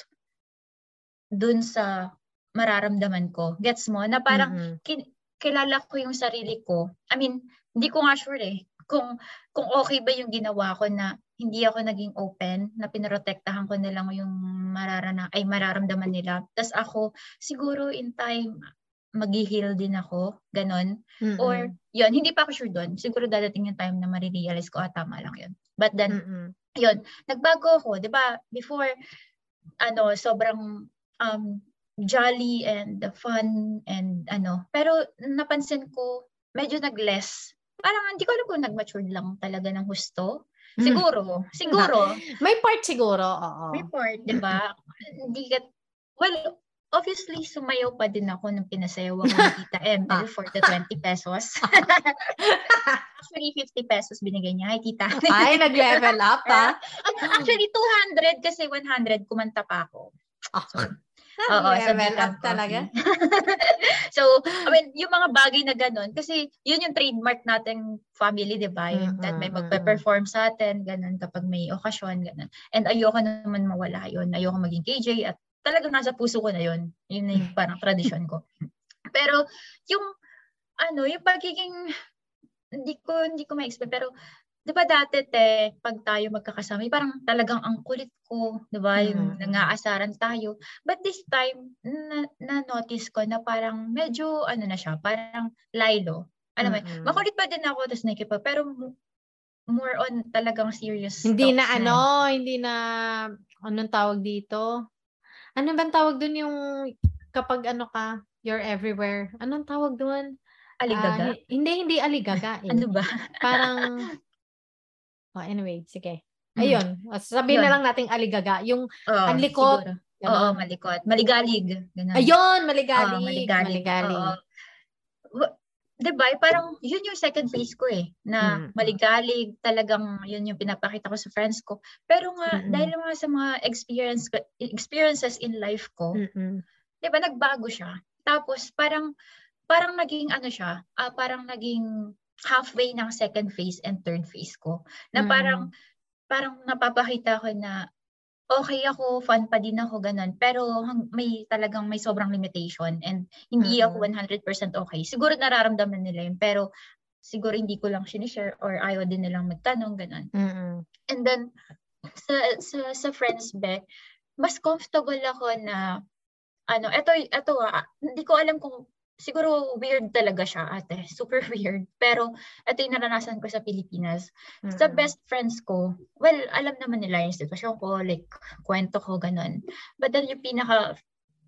dun sa mararamdaman ko. Gets mo? Na parang mm-hmm. kin- kilala ko yung sarili ko. I mean, hindi ko nga sure eh kung kung okay ba yung ginawa ko na hindi ako naging open, na pinoprotektahan ko nilang yung mararana ay mararamdaman nila. Tapos ako, siguro in time, mag-heal din ako, ganon. Mm-mm. Or, yun, hindi pa ako sure doon. Siguro dadating yung time na marirealize ko, ah, tama lang yun. But then, Mm-mm. yun, nagbago ako, di ba? Before, ano, sobrang um, jolly and fun and ano. Pero napansin ko, medyo nag-less parang hindi ko alam kung nag-mature lang talaga ng husto. Hmm. Siguro, siguro. May part siguro, oo. May part, di ba? Hindi ka, well, obviously, sumayaw pa din ako nung pinasayaw ako ng Tita Emel for the 20 pesos. Actually, 50 pesos binigay niya. Hi, Tita. Ay, nag-level up, ha? Actually, 200 kasi 100 kumanta pa ako. Ah. So, Oo, yeah, sa well up talaga. so, I mean, yung mga bagay na ganun, kasi yun yung trademark nating family, di ba? Yung mm-hmm. that may magpe-perform sa atin, ganun, kapag may okasyon, ganun. And ayoko naman mawala yun. Ayoko maging KJ at talagang nasa puso ko na yun. Yun na yung parang tradisyon ko. Pero, yung, ano, yung pagiging, hindi ko, hindi ko ma-expect, pero di ba dati te, pag tayo magkakasama, parang talagang ang kulit ko, di ba? Yung mm-hmm. nangaasaran tayo. But this time, na, na-notice ko na parang medyo, ano na siya, parang lilo. Alam mo, mm-hmm. makulit pa din ako, tapos nakikipag, pero more on talagang serious Hindi na, na ano, hindi na, anong tawag dito? Ano bang tawag dun yung kapag ano ka, you're everywhere? Anong tawag dun? Aligaga? Uh, hindi, hindi aligaga. Eh. ano ba? Parang, Oh, anyway, sige. Mm. Ayun, mm. sabihin Yun. na lang nating aligaga. Yung oh, anlikot. Oo, malikot. Maligalig. Ganun. Ayun, maligalig. Oh, maligalig. maligalig. Oo. Diba? Parang yun yung second phase ko eh. Na mm. maligalig, talagang yun yung pinapakita ko sa friends ko. Pero nga, mm-hmm. dahil nga sa mga experience, experiences in life ko, mm-hmm. diba, nagbago siya. Tapos parang, parang naging ano siya, uh, parang naging halfway ng second phase and third phase ko. Na mm. parang, parang napapakita ko na okay ako, fun pa din ako, ganun. Pero may talagang may sobrang limitation and hindi mm-hmm. ako 100% okay. Siguro nararamdaman nila yun, pero siguro hindi ko lang sinishare or ayaw din nilang magtanong, ganun. Mm-hmm. And then, sa, sa, sa friends be, mas comfortable ako na ano, eto, eto ah, hindi ko alam kung siguro weird talaga siya, ate. Super weird. Pero ito yung naranasan ko sa Pilipinas. Mm-hmm. Sa best friends ko, well, alam naman nila yung sitwasyon ko, like, kwento ko, ganun. But then yung pinaka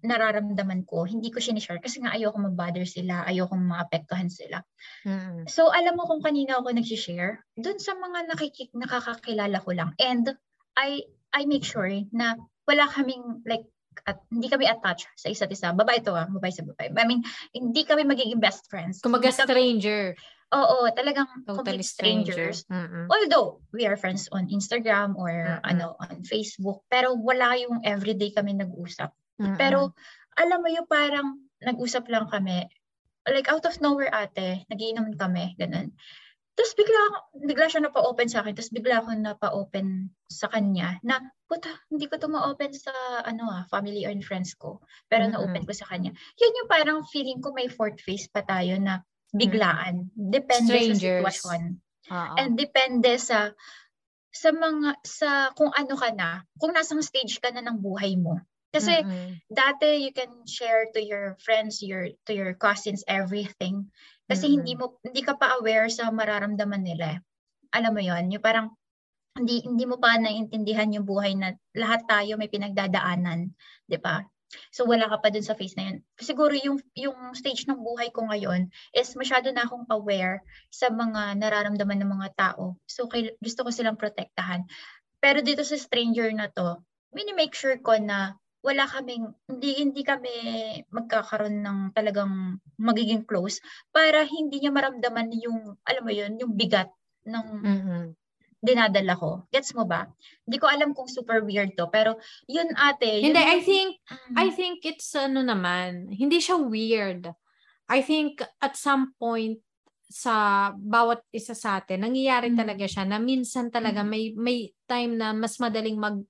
nararamdaman ko, hindi ko sinishare kasi nga ayoko mabother sila, ayoko maapektuhan sila. Mm-hmm. So, alam mo kung kanina ako nag-share, dun sa mga nakikik, nakakakilala ko lang. And I I make sure na wala kaming like at hindi kami attached sa isa't isa. Babae to ah, babae sa babae. I mean, hindi kami magiging best friends. Kumaga stranger. Oo, talagang totally strangers. Mm-hmm. Although, we are friends on Instagram or mm-hmm. ano on Facebook, pero wala yung everyday kami nag-usap. Mm-hmm. Pero, alam mo yung parang nag-usap lang kami, like out of nowhere ate, nagiinom kami, ganun. Tapos bigla, bigla siya napa-open sa akin. Tapos bigla ako napa-open sa kanya na, puta, hindi ko to ma-open sa ano ah, family and friends ko. Pero mm-hmm. na-open ko sa kanya. Yun yung parang feeling ko may fourth phase pa tayo na biglaan. Depende Strangers. sa sitwasyon. Uh-oh. And depende sa sa mga sa kung ano ka na, kung nasang stage ka na ng buhay mo. Kasi mm-hmm. dati you can share to your friends, your to your cousins everything. Kasi mm-hmm. hindi mo hindi ka pa aware sa mararamdaman nila. Alam mo 'yon, yung parang hindi hindi mo pa naiintindihan yung buhay na lahat tayo may pinagdadaanan, 'di ba? So wala ka pa dun sa phase na yun. Siguro yung yung stage ng buhay ko ngayon is masyado na akong aware sa mga nararamdaman ng mga tao. So kay, gusto ko silang protektahan. Pero dito sa stranger na to, mini-make sure ko na wala kaming hindi hindi kami magkakaroon ng talagang magiging close para hindi niya maramdaman yung alam mo yun yung bigat ng mm-hmm. dinadala ko. Gets mo ba? Hindi ko alam kung super weird to, pero yun ate. Hindi, yun, I think, mm. I think it's ano naman, hindi siya weird. I think at some point, sa bawat isa sa atin, nangyayari mm. talaga siya na minsan talaga mm. may may time na mas madaling mag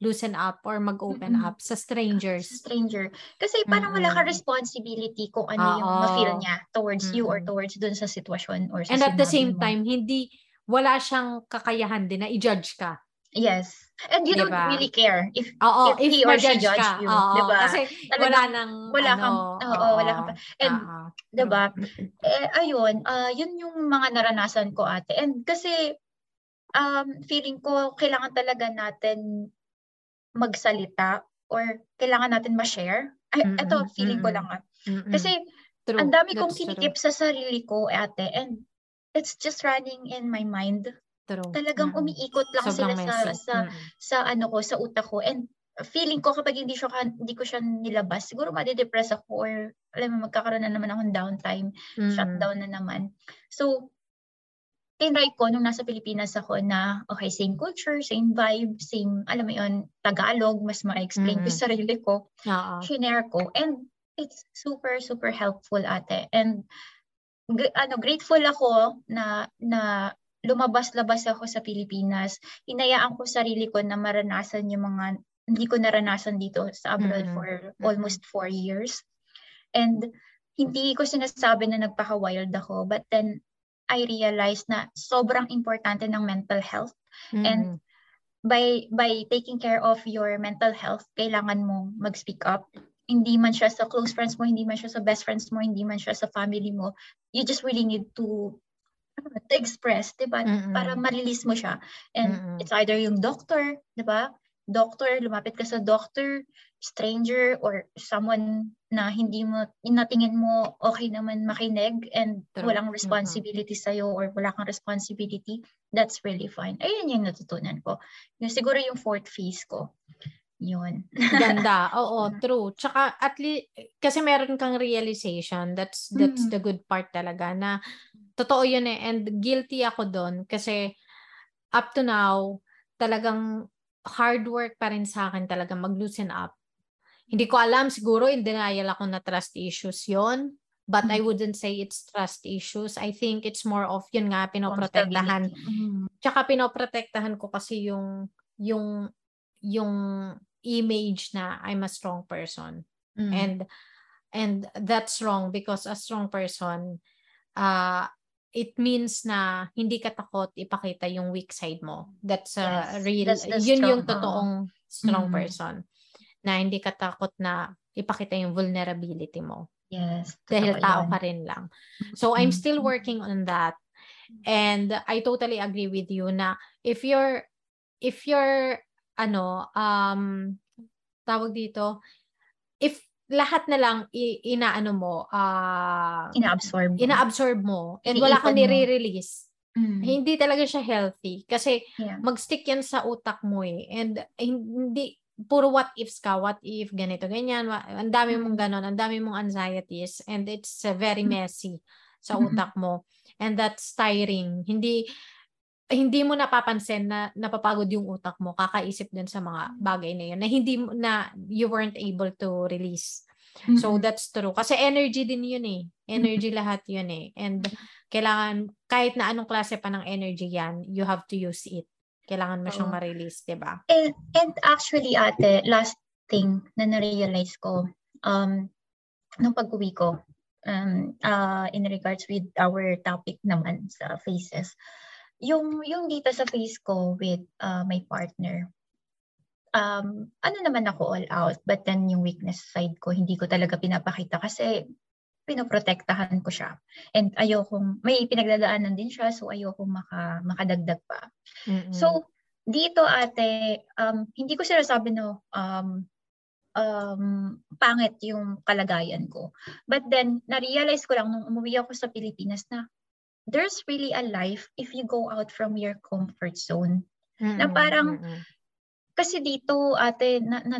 loosen up or mag-open mm-hmm. up sa strangers. Stranger. Kasi parang mm-hmm. wala ka responsibility kung ano Oo. yung ma-feel niya towards mm-hmm. you or towards dun sa sitwasyon or sa And at the same mo. time, hindi wala siyang kakayahan din na i-judge ka. Yes. And you diba? don't really care if, oo, if, if he or she judge ka. you. Oo, diba? Kasi Talagang, wala nang, wala ano, kang, oo, oo, wala kang, and, uh, diba, eh, ayun, uh, yun yung mga naranasan ko ate. And kasi, um, feeling ko, kailangan talaga natin magsalita or kailangan natin ma-share. Ay, mm-hmm. ito, feeling ko lang ah. Mm-hmm. Kasi, true. ang dami kong kinikip sa sarili ko, ate, and it's just running in my mind. True. Talagang mm-hmm. umiikot lang Sobrang sila sa, sa, mm-hmm. sa, ano ko, sa utak ko. And feeling ko kapag hindi siya hindi ko siya nilabas, siguro madi-depress ako or alam mo magkakaroon na naman akong downtime, mm-hmm. shutdown na naman. So tinry ko nung nasa Pilipinas ako na, okay, same culture, same vibe, same, alam mo yun, Tagalog, mas ma-explain mm-hmm. ko sarili ko, uh shinare ko. And it's super, super helpful ate. And g- ano, grateful ako na, na lumabas-labas ako sa Pilipinas. Hinayaan ko sarili ko na maranasan yung mga hindi ko naranasan dito sa abroad mm-hmm. for almost four years. And hindi ko sinasabi na nagpaka-wild ako, but then I realized na sobrang importante ng mental health. Mm-hmm. And by by taking care of your mental health, kailangan mo mag-speak up. Hindi man siya sa close friends mo, hindi man siya sa best friends mo, hindi man siya sa family mo. You just really need to to express, 'di ba? Mm-hmm. Para ma-release mo siya. And mm-hmm. it's either yung doctor, 'di ba? Doctor, lumapit ka sa doctor, stranger or someone na hindi mo, natingin mo okay naman makinig and True. walang responsibility mm-hmm. sa'yo or wala kang responsibility, that's really fine. Ayun yung natutunan ko. Yung, siguro yung fourth phase ko. Yun. Ganda. Oo, true. Tsaka at least, kasi meron kang realization. That's that's mm-hmm. the good part talaga na totoo yun eh. And guilty ako doon kasi up to now, talagang hard work pa rin sa akin talaga mag-loosen up hindi ko alam, siguro in denial ako na trust issues yon But mm-hmm. I wouldn't say it's trust issues. I think it's more of yun nga, pinoprotektahan. Mm-hmm. Tsaka pinoprotektahan ko kasi yung, yung, yung image na I'm a strong person. Mm-hmm. And, and that's wrong because a strong person, uh, it means na hindi ka takot ipakita yung weak side mo. That's a yes, real, that's yun strong, yung totoong strong mm-hmm. person na hindi ka takot na ipakita yung vulnerability mo. Yes. Dahil tao yan. ka rin lang. So I'm still mm-hmm. working on that. And I totally agree with you na if you're if you're ano um tawag dito if lahat na lang i- inaano mo uh, inaabsorb inaabsorb mo and wala kang nire-release Mm. Hindi talaga siya healthy kasi yeah. mag-stick yan sa utak mo eh. And hindi puro what ifs ka, what if, ganito, ganyan. Ang dami mong mm. ganon, ang dami mong anxieties and it's uh, very mm. messy sa utak mo. And that's tiring. Hindi hindi mo napapansin na napapagod yung utak mo kakaisip din sa mga bagay na yun na hindi na you weren't able to release. So that's true. Kasi energy din yun eh. Energy lahat yun eh. And kailangan kahit na anong klase pa ng energy yan, you have to use it. Kailangan mo siyang ma-release, di ba? And, and actually, ate, last thing na na-realize ko, um, nung pag-uwi ko, um, uh, in regards with our topic naman sa faces, yung, yung dito sa face ko with uh, my partner, um, ano naman ako all out, but then yung weakness side ko, hindi ko talaga pinapakita kasi pinoprotektahan ko siya. And ayokong, may pinagdadaanan din siya, so ayokong maka, makadagdag pa. Mm-hmm. So, dito ate, um, hindi ko sinasabi no, um, um, pangit yung kalagayan ko. But then, na-realize ko lang nung umuwi ako sa Pilipinas na there's really a life if you go out from your comfort zone. Mm-hmm. Na parang, mm-hmm. kasi dito ate, na, na,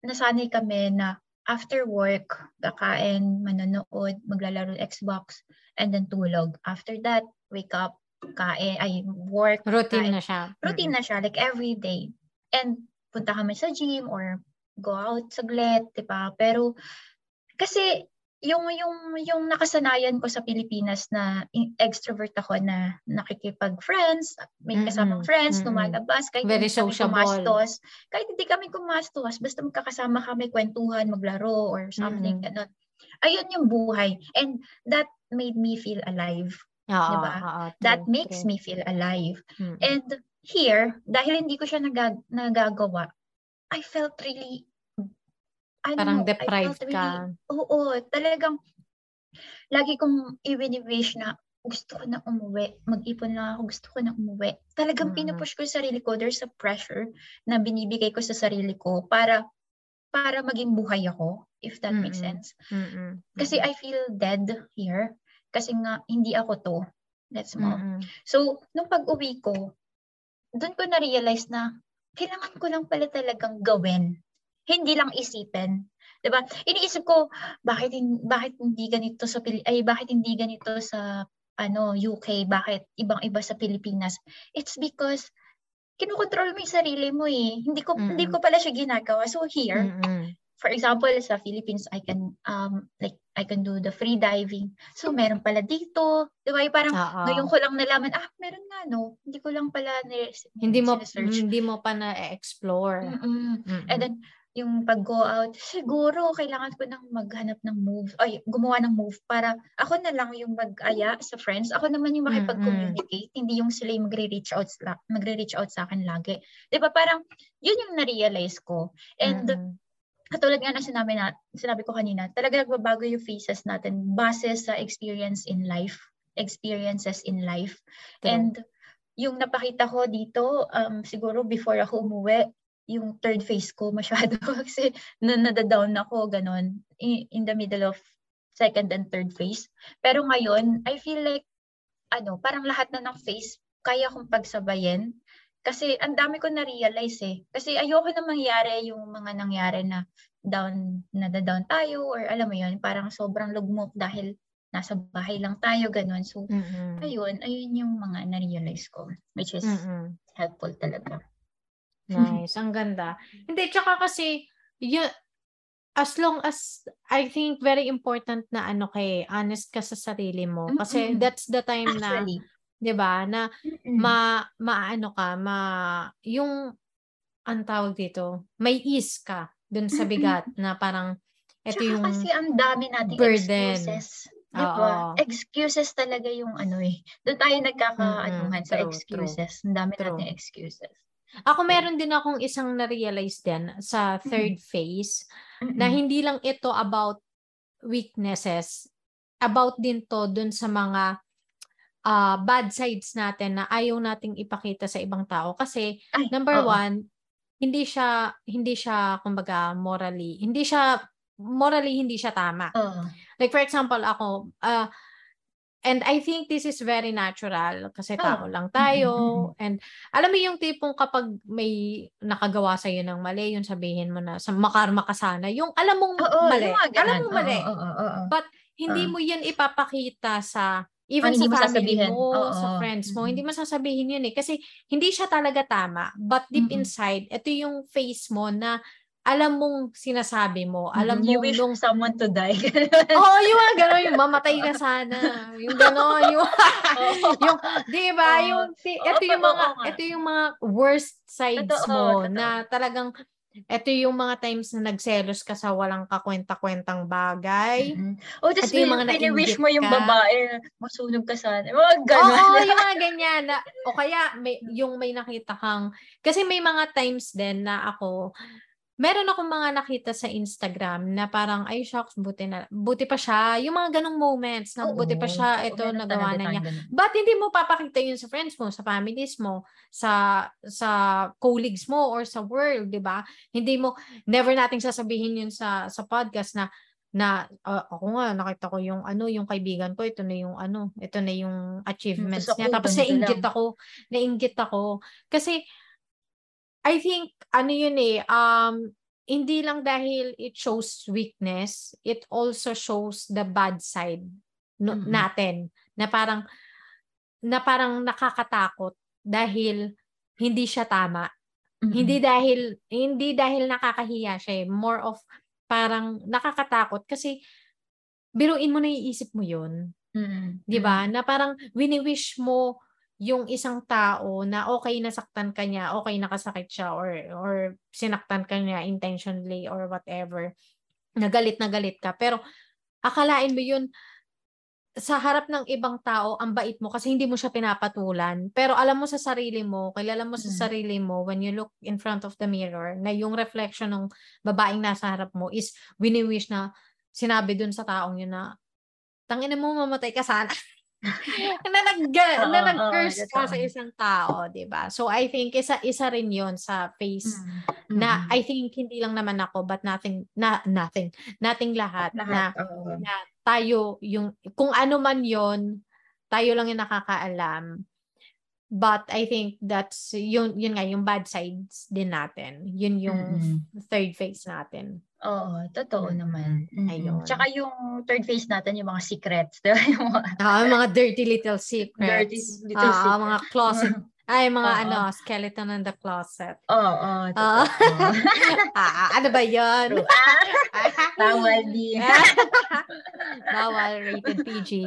nasanay kami na after work, kakain, manonood, maglalaro Xbox, and then tulog. After that, wake up, kain, ay work. Routine kain. na siya. Routine na siya, like every day. And punta kami sa gym or go out saglit, di ba? Pero kasi yung yung yung nakasanayan ko sa Pilipinas na extrovert ako na nakikipag-friends, may kasamang mm-hmm. friends, mm-hmm. lumalabas, kahit Very hindi sociable. kami kumastos, kahit hindi kami kumastos, basta magkakasama kami, kwentuhan, maglaro or something, mm-hmm. ganun. Ayun yung buhay. And that made me feel alive. Oo, diba? Oo, true, that makes true. me feel alive. Mm-hmm. And here, dahil hindi ko siya nagag- nagagawa, I felt really ano, Parang deprived really, ka. Oo, talagang lagi kong i-wish na gusto ko na umuwi. Mag-ipon lang ako, gusto ko na umuwi. Talagang mm-hmm. pinupush ko sa sarili ko. There's a pressure na binibigay ko sa sarili ko para para maging buhay ako, if that mm-hmm. makes sense. Mm-hmm. Kasi I feel dead here. Kasi nga, hindi ako to. That's mo. Mm-hmm. So, nung pag-uwi ko, doon ko na-realize na kailangan ko lang pala talagang gawin hindi lang isipin. 'Di ba? Iniisip ko bakit bakit hindi ganito sa Pili ay bakit hindi ganito sa ano UK, bakit ibang-iba sa Pilipinas? It's because kinokontrol mo 'yung sarili mo eh. Hindi ko mm-hmm. hindi ko pala siya ginagawa. So here, mm-hmm. for example, sa Philippines, I can um like I can do the free diving. So meron pala dito, 'di ba? Parang Uh-oh. ngayon ko lang nalaman, ah, meron nga no. Hindi ko lang pala na hindi mo hindi mo pa na-explore. Mm-mm. Mm-mm. And then yung pag-go out, siguro kailangan ko nang maghanap ng move, ay gumawa ng move para ako na lang yung mag-aya sa friends. Ako naman yung makipag-communicate, mm-hmm. hindi yung sila yung magre-reach out, magre-reach out sa akin lagi. 'Di ba Parang yun yung na-realize ko. And mm-hmm. katulad nga na sinabi, na sinabi ko kanina, talaga nagbabago yung faces natin base sa experience in life, experiences in life. True. And yung napakita ko dito, um, siguro before ako umuwi, yung third phase ko masyado kasi na nadadown ako ganun in, in the middle of second and third phase. Pero ngayon, I feel like ano, parang lahat na ng phase kaya kong pagsabayin kasi ang dami ko na-realize eh. Kasi ayoko na mangyari yung mga nangyari na down, na down tayo or alam mo yun, parang sobrang lugmok dahil nasa bahay lang tayo, ganun. So, mm-hmm. ayun, ayun yung mga na-realize ko, which is mm-hmm. helpful talaga. Nice. Ang ganda. Hindi, tsaka kasi, you, as long as, I think, very important na ano kay, honest ka sa sarili mo. Kasi mm-hmm. that's the time Actually. na, 'di ba na mm-hmm. ma maano ka ma yung ang tawag dito may ease ka dun sa bigat mm-hmm. na parang ito yung kasi ang dami nating burden. excuses Di ba? Excuses talaga yung ano eh. Doon tayo nagkakaanuhan mm-hmm. sa excuses. Ang dami True. nating excuses. Ako meron din akong isang na-realize din sa third mm-hmm. phase mm-hmm. na hindi lang ito about weaknesses, about din to dun sa mga uh, bad sides natin na ayaw nating ipakita sa ibang tao kasi Ay, number uh-oh. one, hindi siya hindi siya kumbaga morally, hindi siya morally hindi siya tama. Uh-huh. Like for example, ako uh, And I think this is very natural kasi oh. tao lang tayo. Mm-hmm. And alam mo yung tipong kapag may nakagawa sa iyo ng mali, yung sabihin mo na sa makarma ka sana, yung alam mong Oo, mali. Alam mong mali. Oo, oo, oo. But hindi mo yan ipapakita sa even oh, sa family mo, Oo. sa friends mo, mm-hmm. hindi mo sasabihin yun eh. Kasi hindi siya talaga tama. But deep mm-hmm. inside, ito yung face mo na alam mong sinasabi mo, alam mo wish nung someone to die. Oo, oh, yung mga gano'n, yung mamatay ka sana. Yung gano'n, yung, oh. yung, di ba, oh. yung, ito yung mga, ito yung mga worst sides totoo, mo totoo. na talagang, ito yung mga times na nagselos ka sa walang kakwenta-kwentang bagay. Mm-hmm. Oh, just yung mga wish mo yung babae, masunog ka sana. Mga gano'n. Oo, oh, yung mga ganyan. Na, o kaya, may, yung may nakita kang, kasi may mga times din na ako, meron akong mga nakita sa Instagram na parang, ay shocks, buti, na, buti pa siya. Yung mga ganong moments na buti pa siya, ito, Oo, nagawa na niya. Ganun. But hindi mo papakita yun sa friends mo, sa families mo, sa sa colleagues mo, or sa world, di ba? Hindi mo, never nating sasabihin yun sa sa podcast na na uh, ako nga nakita ko yung ano yung kaibigan ko ito na yung ano ito na yung achievements niya tapos nainggit ako nainggit ako kasi I think, ano yun eh, um, hindi lang dahil it shows weakness, it also shows the bad side no, mm-hmm. natin. Na parang, na parang nakakatakot dahil hindi siya tama. Mm-hmm. Hindi dahil hindi dahil nakakahiya siya, eh. more of parang nakakatakot kasi biruin mo na iisip mo 'yun. Mm-hmm. 'Di ba? Na parang wini-wish mo yung isang tao na okay nasaktan ka niya, okay nakasakit siya or or sinaktan ka niya intentionally or whatever. Nagalit na galit ka. Pero akalain mo yun sa harap ng ibang tao, ang bait mo kasi hindi mo siya pinapatulan. Pero alam mo sa sarili mo, kilala mo sa mm. sarili mo when you look in front of the mirror na yung reflection ng babaeng nasa harap mo is wini-wish na sinabi dun sa taong yun na tangina mo mamatay ka sana. na nag oh, na nag-curse oh, ka sa isang tao, 'di ba? So I think isa isa rin 'yon sa face mm. na I think hindi lang naman ako but nothing na nothing, nating lahat, lahat na, oh. na tayo yung kung ano man 'yon, tayo lang yung nakakaalam. But I think that's yun yun nga yung bad sides din natin. Yun yung mm-hmm. third phase natin. Oo, totoo naman. Mm-hmm. Ayun. Tsaka yung third phase natin, yung mga secrets. Diba? Yung mga, ah, mga dirty little secrets. Dirty little ah, secrets. mga closet Ay, mga Uh-oh. ano, skeleton in the closet. Oo, oh, oh, uh, ah, ano ba yun? Bawal di. Bawal, rated PG.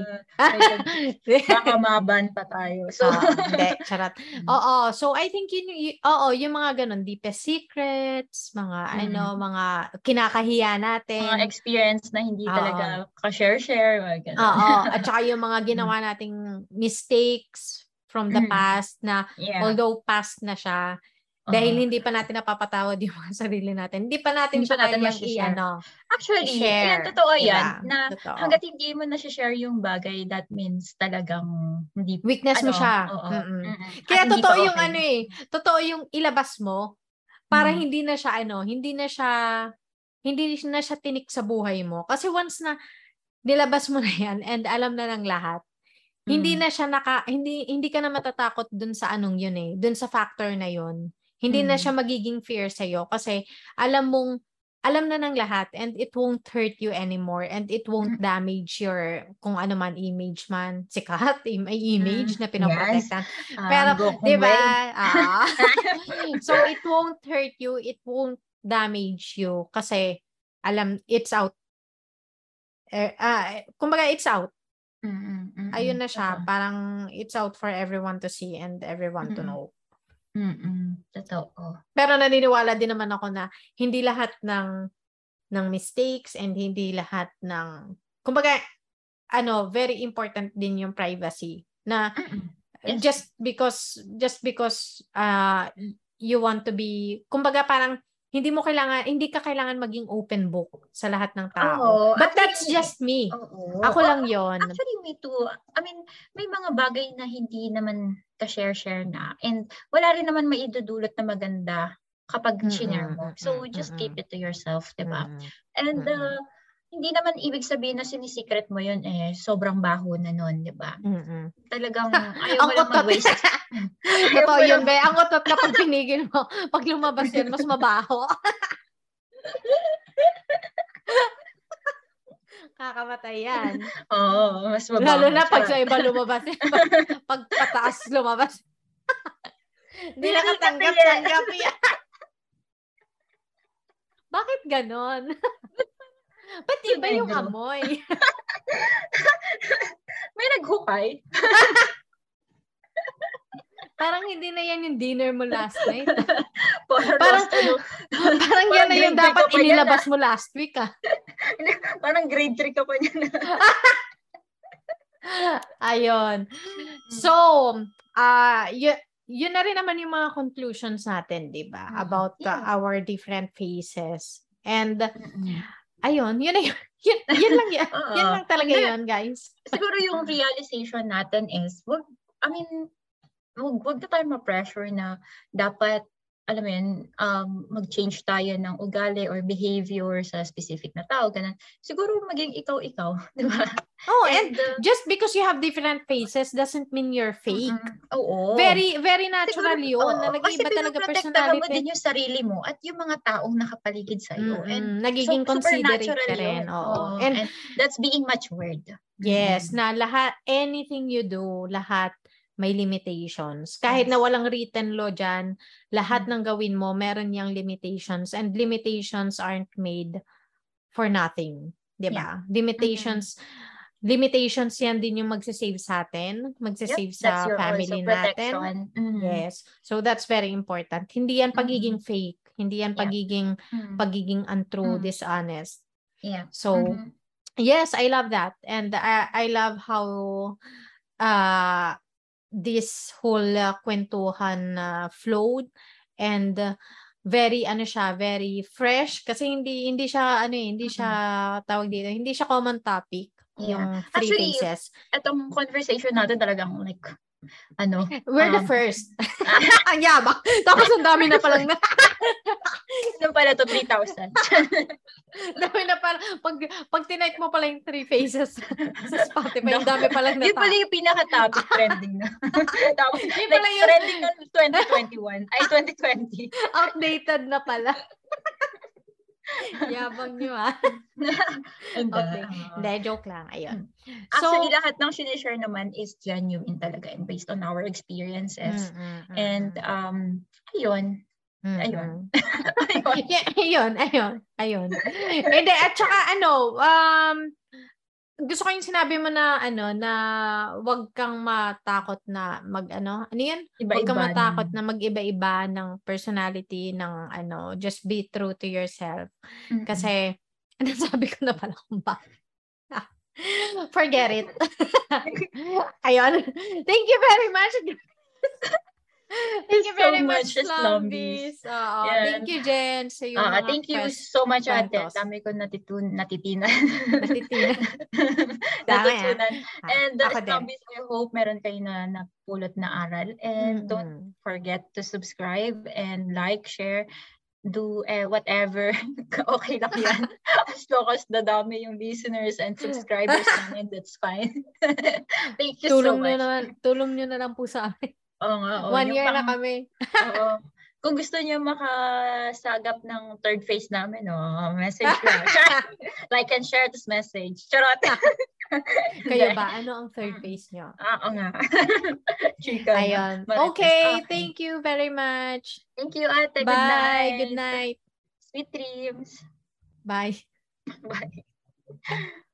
Baka maban pa tayo. So, uh, hindi, charot. Mm. Oo, so I think yun, y- oo, yung mga ganun, deepest secrets, mga mm. ano, mga kinakahiya natin. Mga experience na hindi uh, talaga ka-share-share. Oo, at saka yung mga ginawa nating mistakes, from the mm. past na yeah. although past na siya, uh-huh. dahil hindi pa natin napapatawad yung mga sarili natin. Hindi pa natin hindi siya natin i-ano. Actually, share. yan, totoo yan. Yeah, na totoo. hanggat hindi mo na share yung bagay, that means talagang hindi Weakness ano, mo siya. Oo. Mm-mm. Kaya At totoo yung okay. ano eh, totoo yung ilabas mo para mm. hindi na siya ano, hindi na siya hindi na siya tinik sa buhay mo. Kasi once na nilabas mo na yan and alam na ng lahat, hindi mm. na siya naka hindi hindi ka na matatakot dun sa anong yun eh, dun sa factor na yun. Hindi mm. na siya magiging fear sa iyo kasi alam mong alam na ng lahat and it won't hurt you anymore and it won't mm. damage your kung ano man image man sikat image mm. na pinoprotektan yes. um, pero di ba ah, so it won't hurt you it won't damage you kasi alam it's out eh, uh, kumbaga it's out Mm, mm, Ayun na siya, Totoo. parang it's out for everyone to see and everyone to know. Mm. Totoo. Pero naniniwala din naman ako na hindi lahat ng ng mistakes and hindi lahat ng kumbaga ano, very important din yung privacy na Yes. just because just because uh you want to be kumbaga parang hindi mo kailangan, hindi ka kailangan maging open book sa lahat ng tao. Oo, But actually, that's just me. Oo. Ako lang yon. Actually, me too. I mean, may mga bagay na hindi naman ka-share-share na. And wala rin naman maidudulot na maganda kapag mm-hmm. mo. So, just mm-hmm. keep it to yourself, di ba? Mm-hmm. And, uh, hindi naman ibig sabihin na sinisecret mo yun eh, sobrang baho na nun, di ba? Mm-hmm. Talagang ayaw mo lang mag-waste. Totoo yun, be. Ang utot kapag pinigil mo, pag lumabas yun, mas mabaho. Kakamatay yan. Oo, mas mabaho. Lalo na pag sa iba lumabas. pag, pag pataas lumabas. Hindi nakatanggap-tanggap yan. Bakit ganon? Ba't iba yung amoy? May naghukay. parang hindi na yan yung dinner mo last night. parang, ano, parang yan na yung dapat inilabas mo last week ah. parang grade 3 ka pa niyan. Ayun. So, uh, y- yun na rin naman yung mga conclusions natin, di ba? Mm, About uh, our different phases. And, mm-hmm ayun, yun na yun. Yun, yun lang yun. Uh-oh. Yun lang talaga yun, guys. Siguro yung realization natin is, wag, I mean, wag, wag na tayo ma-pressure na dapat alam mo yun, um, mag-change tayo ng ugali or behavior sa specific na tao, ganun. Siguro maging ikaw-ikaw, di ba? Oh, and, and uh, just because you have different faces doesn't mean you're fake. Mm-hmm. Oo. Very, very natural Siguro, yun. Oh, na nag-iiba talaga personality. mo din yung sarili mo at yung mga taong nakapaligid sa iyo. Mm-hmm. And nagiging so, considerate ka rin. Oo. And, and that's being matured. Yes, mm-hmm. na lahat, anything you do, lahat may limitations. Kahit na walang written law dyan, lahat mm-hmm. ng gawin mo, meron yang limitations. And limitations aren't made for nothing. Ba? Yeah. Limitations, mm-hmm. limitations yan din yung magsisave sa atin, magsisave yep, sa family natin. Mm-hmm. Yes. So that's very important. Hindi yan pagiging mm-hmm. fake. Hindi yan yeah. pagiging mm-hmm. pagiging untrue, mm-hmm. dishonest. Yeah. So mm-hmm. yes, I love that. And I I love how uh this whole uh, kwentuhan uh, flowed and uh, very ano siya, very fresh kasi hindi hindi siya ano eh, hindi siya tawag dito, hindi siya common topic yeah. yung three Actually, faces. Itong conversation natin talagang like ano? We're um, the first. ang yabang. Tapos ang dami na palang na. Ano pala to? 3,000. dami na pala. Pag, pag tinype mo pala yung three faces sa Spotify, no. dami pala na Yun pala yung pinaka-topic trending na. Tapos, like, pala yung... trending na 2021. Ay, 2020. Outdated na pala. Yabang nyo ah. okay. Hindi, joke lang. Ayun. So, Actually, lahat ng sinishare naman is genuine talaga and based on our experiences. Mm-mm, and um, ayun. Mm-hmm. Ayun. ayun. Yeah, ayun, ayun, ayun. Hindi, at saka ano, um, gusto ko yung sinabi mo na ano na wag kang matakot na mag ano ano yan Iba-iba wag kang matakot na mag-iba-iba ng personality ng ano just be true to yourself mm-hmm. kasi ano sabi ko na pala kung ba forget it ayun thank you very much Thank you very so much, Slumbies. Uh, yeah. Thank you, Jen. Sa so, uh, thank you so much, Ate. Dami ko natitun natitinan. natitinan. Natutunan. And uh, Slumbies, I hope meron kayo na napulot na aral. And mm-hmm. don't forget to subscribe and like, share, do eh, whatever. okay lang yan. as long as dadami yung listeners and subscribers namin, that's fine. Thank you tulong so much. Nyo na, tulong nyo na lang po sa amin. Oo nga. Oh, One year pang, na kami. oo. Kung gusto niyo makasagap ng third phase namin, oh, message lang. like and share this message. Charot. Kayo ba? Ano ang third phase niyo? Oo nga. Chika. Ayun. Okay, okay, thank you very much. Thank you, ate. Bye. Good night. Good night. Sweet dreams. Bye. Bye.